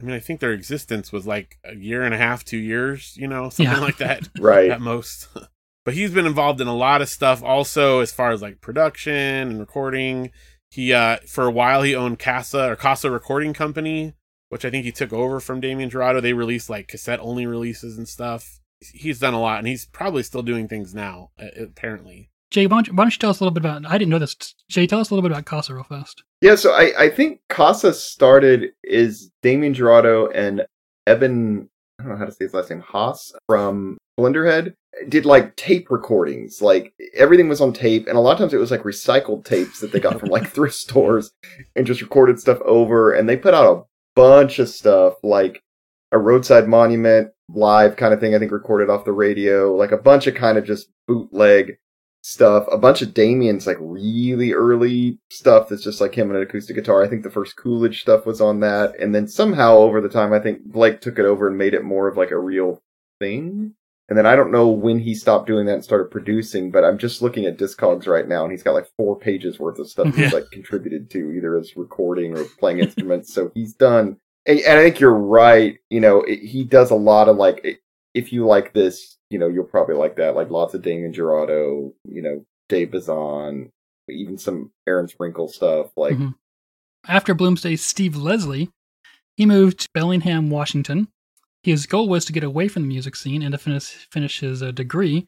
I mean, I think their existence was like a year and a half, two years, you know, <laughs> something Yeah. like that. <laughs> Right. at most. <laughs> but he's been involved in a lot of stuff also as far as like production and recording. He uh for a while he owned Casa or Casa Recording Company, which I think he took over from Damien Jurado. They released like cassette only releases and stuff. He's done a lot and he's probably still doing things now, apparently. Jay, why don't, you, why don't you tell us a little bit about? I didn't know this. Jay, tell us a little bit about Casa real fast. Yeah, so I, I think Casa started is Damien Jurado and Evan. I don't know how to say his last name, Haas from Blenderhead did like tape recordings. Like everything was on tape, and a lot of times it was like recycled tapes that they got from like <laughs> thrift stores and just recorded stuff over. And they put out a bunch of stuff like a roadside monument live kind of thing, I think recorded off the radio, like a bunch of kind of just bootleg stuff, a bunch of Damien's like really early stuff that's just like him and an acoustic guitar. I think the first Coolidge stuff was on that. And then somehow over the time, I think Blake took it over and made it more of like a real thing. And then I don't know when he stopped doing that and started producing, but I'm just looking at Discogs right now and he's got like four pages worth of stuff he's Yeah. like contributed to either as recording or playing instruments. So he's done. And, I think you're right. You know, it, he does a lot of like, if you like this, you know, you'll probably like that. Like lots of Damien Jurado, you know, Dave Bazan, even some Aaron Sprinkle stuff. Like, Mhm. After Bloomsday's Steve Leslie, he moved to Bellingham, Washington. His goal was to get away from the music scene and to finish finish his uh, degree,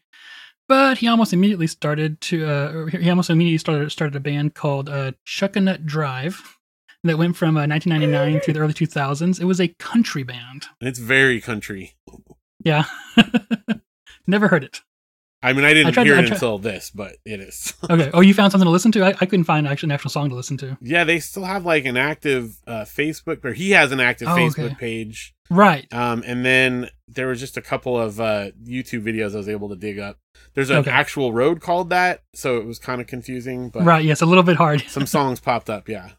but he almost immediately started to uh, he almost immediately started started a band called uh, Chuckanut Drive. That went from uh, 1999 through the early 2000s. It was a country band. It's very country. Yeah. <laughs> Never heard it. I mean, I didn't tried to- hear I it until this, but it is. <laughs> Okay. Oh, you found something to listen to? I, I couldn't find actually an actual song to listen to. yeah, they still have like an active uh, Facebook, or he has an active Oh, Facebook okay. page. Right. Um, and then there was just a couple of uh, YouTube videos I was able to dig up. There's an Okay. actual road called that, so it was kind of confusing, but right. Yes, a little bit hard. some songs <laughs> popped up. Yeah.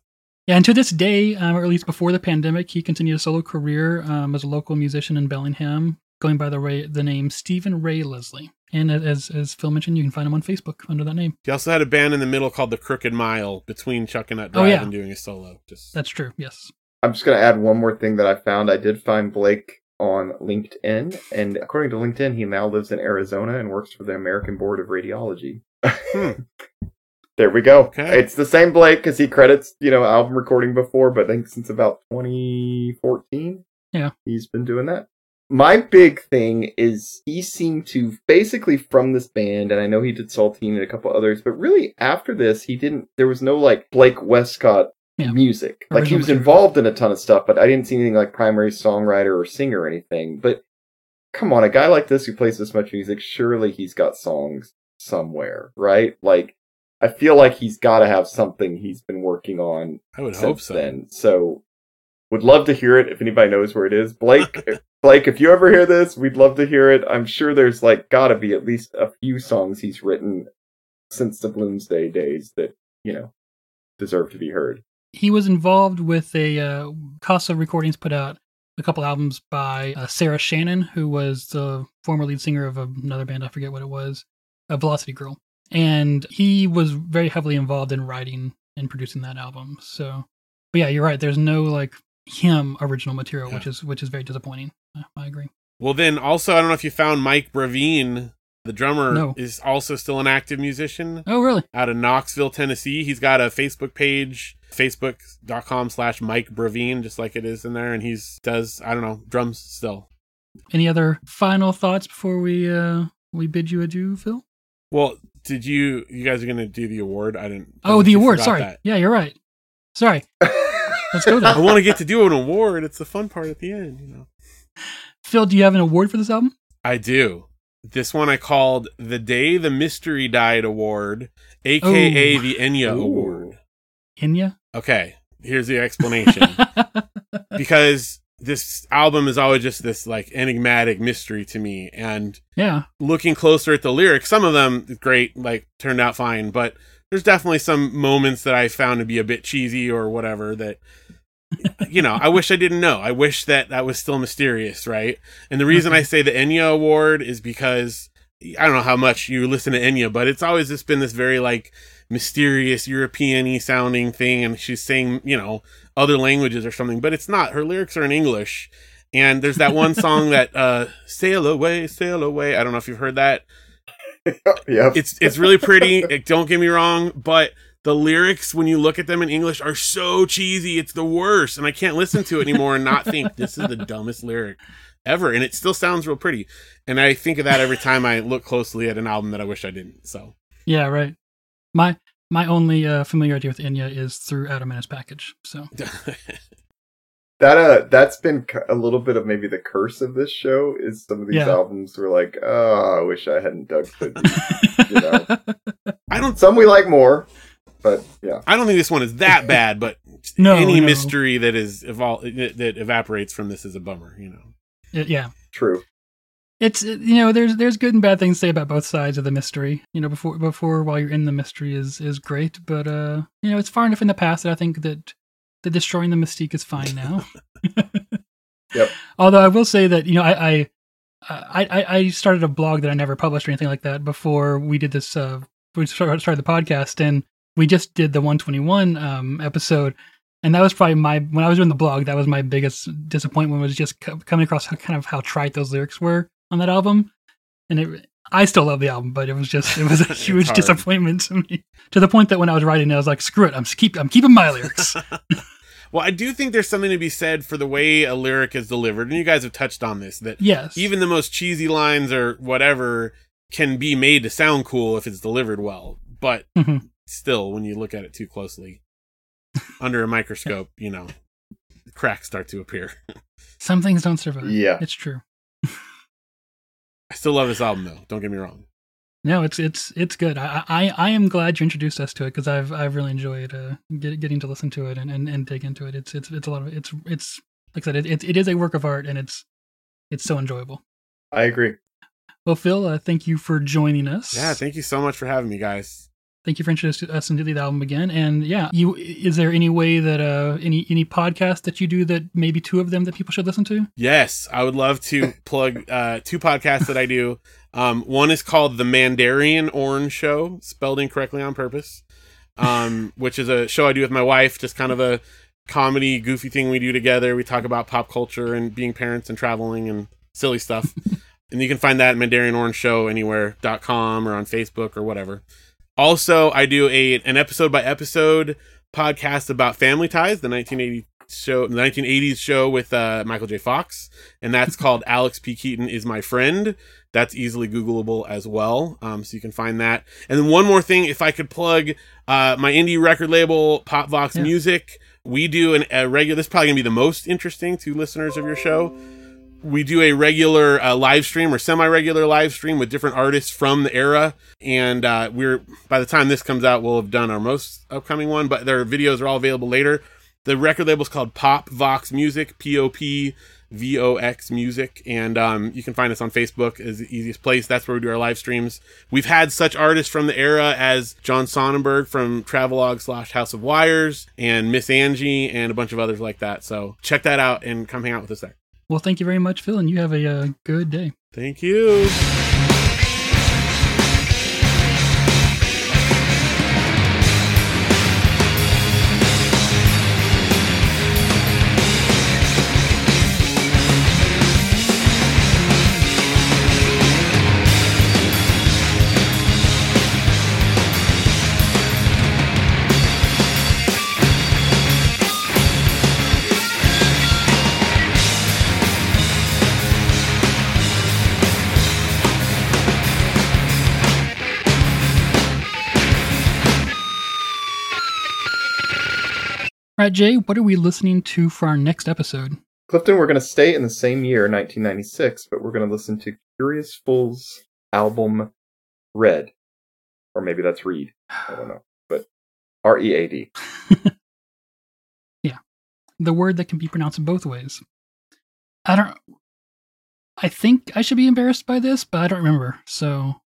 Yeah, and to this day, um, or at least before the pandemic, he continued a solo career um, as a local musician in Bellingham, going by the, Ray, the name Stephen Ray Leslie. And as as Phil mentioned, you can find him on Facebook under that name. He also had a band in the middle called the Crooked Mile between Chuckanut Oh, Drive yeah. and doing a solo. Just That's true. Yes. I'm just going to add one more thing that I found. I did find Blake on LinkedIn, and according to LinkedIn, he now lives in Arizona and works for the American Board of Radiology. Hmm. <laughs> there we go. Okay. It's the same Blake because he credits, you know, album recording before, but I think since about 2014, Yeah. he's been doing that. My big thing is he seemed to basically from this band, and I know he did Saltine and a couple others, but really after this, he didn't. There was no like Blake Wescott Yeah. music. Like he was material. involved in a ton of stuff, but I didn't see anything like primary songwriter or singer or anything. But come on, a guy like this who plays this much music, surely he's got songs somewhere, right? Like I feel like he's got to have something he's been working on I would since hope so. then. So would love to hear it if anybody knows where it is. Blake, <laughs> Blake, if you ever hear this, we'd love to hear it. I'm sure there's like got to be at least a few songs he's written since the Bloomsday days that you know deserve to be heard. He was involved with a uh, Casa Recordings put out a couple albums by uh, Sarah Shannon, who was the former lead singer of another band. I forget what it was, a Velocity Girl, and he was very heavily involved in writing and producing that album. So, but yeah, you're right. There's no like him original material, which is which is very disappointing. I agree. Well, then also, I don't know if you found Mike Bravine, the drummer, No. is also still an active musician Oh, really? out of Knoxville, Tennessee. He's got a Facebook page, facebook.com slash Mike Bravine, just like it is in there. And he's does, I don't know, drums still. Any other final thoughts before we uh we bid you adieu, Phil? Well, did you, you guys are going to do the award? I didn't. I Oh, the award. Sorry. that. Yeah, you're right. Sorry. Let's go. I want to get to do an award. It's the fun part at the end, you know. Phil, do you have an award for this album? I do. This one I called the Day the Mystery Died Award, aka Ooh. the Enya Ooh. Award. Enya? Okay, here's the explanation. <laughs> because this album is always just this like enigmatic mystery to me, and yeah. looking closer at the lyrics, some of them great, like turned out fine, but there's definitely some moments that I found to be a bit cheesy or whatever that you know, I <laughs> wish I didn't know. I wish that that was still mysterious, right? And the reason I say the Enya award is because I don't know how much you listen to Enya, but it's always just been this very like mysterious European-y sounding thing and she's saying, you know, other languages or something, but it's not. Her lyrics are in English. And there's that one <laughs> song that uh Sail Away, Sail Away. I don't know if you've heard that <laughs> yep. it's it's really pretty. like, don't get me wrong, but the lyrics when you look at them in English are so cheesy. It's the worst, and I can't listen to it anymore and not think this is the dumbest lyric ever. And it still sounds real pretty. And I think of that every time I look closely at an album that I wish I didn't. So Yeah, right. My my only uh, familiarity with Enya is through Adam and his package. So <laughs> that uh, that's been a little bit of maybe the curse of this show is some of these Yeah. albums were like, oh, I wish I hadn't dug for these. You know. <laughs> I don't Some we like more, but yeah, I don't think this one is that bad, but <laughs> No, any no. mystery that is evol- that, that evaporates from this is a bummer. You know. Yeah. true. It's uh, you know there's there's good and bad things to say about both sides of the mystery. You know before before while you're in the mystery is is great, but uh you know it's far enough in the past that I think that the destroying the mystique is fine now. <laughs> <laughs> Yep. Although I will say that you know I I I, I started a blog that I never published or anything like that before we did this. Uh, we started started the podcast and we just did the 121 um, episode, and that was probably my when I was doing the blog. That was my biggest disappointment was just co- coming across how, kind of how trite those lyrics were on that album, and it. I still love the album, but it was just it was a <laughs> huge disappointment to me. To the point that when I was writing, it, I was like, "Screw it! I'm keep I'm keeping my lyrics." <laughs> Well, I do think there's something to be said for the way a lyric is delivered, and you guys have touched on this that yes, even the most cheesy lines or whatever can be made to sound cool if it's delivered well. But Mhm. still, when you look at it too closely, under a microscope, you know, cracks start to appear. <laughs> Some things don't survive. Yeah. It's true. I still love this album though. Don't get me wrong. No, it's it's it's good. I I, I am glad you introduced us to it because I've I've really enjoyed uh, get, getting to listen to it and, and, and dig into it. It's it's it's a lot of it's it's like I said it, it, it is a work of art and it's it's so enjoyable. I agree. Well, Phil, uh, thank you for joining us. Yeah, thank you so much for having me, guys. Thank you for introducing us into the album again. And yeah, you is there any way that uh any any podcast that you do that maybe two of them that people should listen to? Yes, I would love to <laughs> plug uh, two podcasts that I do. Um, one is called The Mandarian Orange Show, spelled incorrectly on purpose, um, which is a show I do with my wife, just kind of a comedy, goofy thing we do together. We talk about pop culture and being parents and traveling and silly stuff. <laughs> and you can find that at Mandarian Orange Show anywhere.com or on Facebook or whatever. Also, I do a an episode by episode podcast about Family Ties, the 1980 show, the 1980s show with uh, Michael J. Fox, and that's <laughs> called Alex P. Keaton is my friend. That's easily Googleable as well, um, so you can find that. And then one more thing, if I could plug uh, my indie record label, Pop Vox Yeah. Music, we do an, a regular. This is probably gonna be the most interesting to listeners of your show we do a regular uh, live stream or semi-regular live stream with different artists from the era. And uh, we're by the time this comes out we'll have done our most upcoming one but their videos are all available later. The record label is called pop vox music p-o-p v-o-x music. And um, you can find us on facebook is the easiest place. That's where we do our live streams. We've had such artists from the era as john sonnenberg from travelogue slash house of wires and miss angie and a bunch of others like that. So check that out and come hang out with us there Well, thank you very much, Phil, and you have a uh, good day. Thank you. All right, Jay, what are we listening to for our next episode? Clifton, we're going to stay in the same year, 1996, but we're going to listen to Curious Fool's album Red. Or maybe that's Reed. I don't know. But R E A D. <laughs> Yeah. The word that can be pronounced both ways. I don't. I think I should be embarrassed by this, but I don't remember. So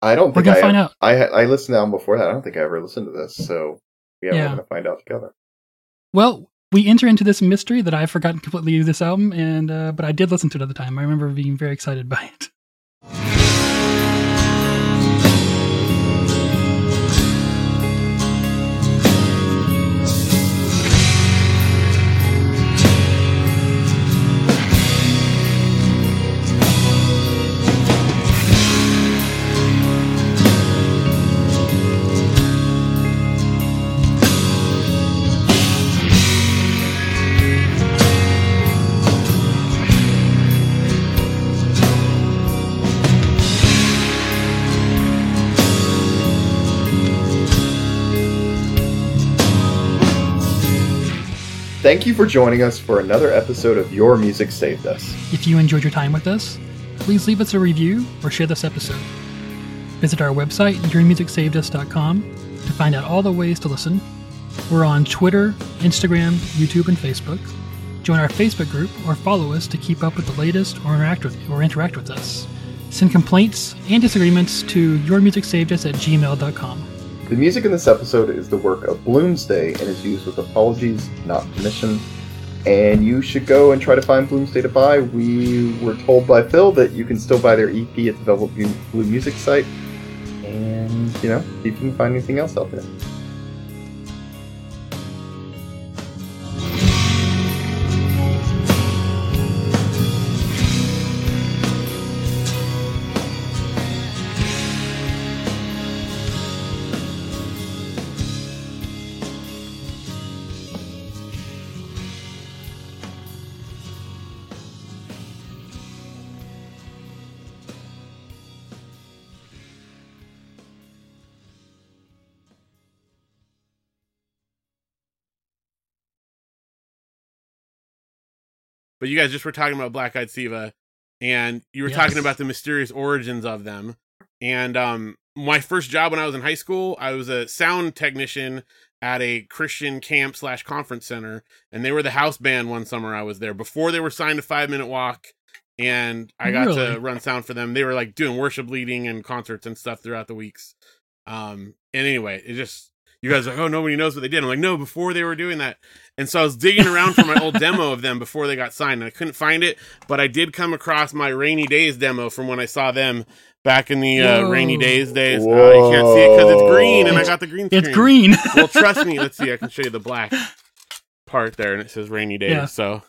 I don't we're think gonna I, find out. I I listened to the album before that. I don't think I ever listened to this. So yeah, Yeah. we're going to find out together. Well, we enter into this mystery that I've forgotten completely this album, and uh, but I did listen to it at the time. I remember being very excited by it. Thank you for joining us for another episode of Your Music Saved Us. If you enjoyed your time with us, please leave us a review or share this episode. Visit our website, yourmusicsavedus.com, to find out all the ways to listen. We're on Twitter, Instagram, YouTube, and Facebook. Join our Facebook group or follow us to keep up with the latest or interact with or interact with us. Send complaints and disagreements to yourmusicsavedus at gmail.com. The music in this episode is the work of Bloomsday and is used with apologies, not permission. And you should go and try to find Bloomsday to buy. We were told by Phil that you can still buy their EP at the Velvet Blue Music site. And, you know, see if you can find anything else out there. But you guys just were talking about Black Eyed Sceva, and you were Yes. talking about the mysterious origins of them. And um, my first job when I was in high school, I was a sound technician at a Christian camp slash conference center, and they were the house band one summer I was there before they were signed to Five Minute Walk, and I got Really? to run sound for them. They were like doing worship leading and concerts and stuff throughout the weeks. Um, and anyway, it just you guys are like, oh, nobody knows what they did. I'm like, no, before they were doing that. And so I was digging around for my old demo of them before they got signed, and I couldn't find it. But I did come across my rainy days demo from when I saw them back in the uh, rainy days days. Uh, you can't see it because it's green, and I got the green screen. It's green. well, trust me. Let's see. I can show you the black part there, and it says rainy days. Yeah. So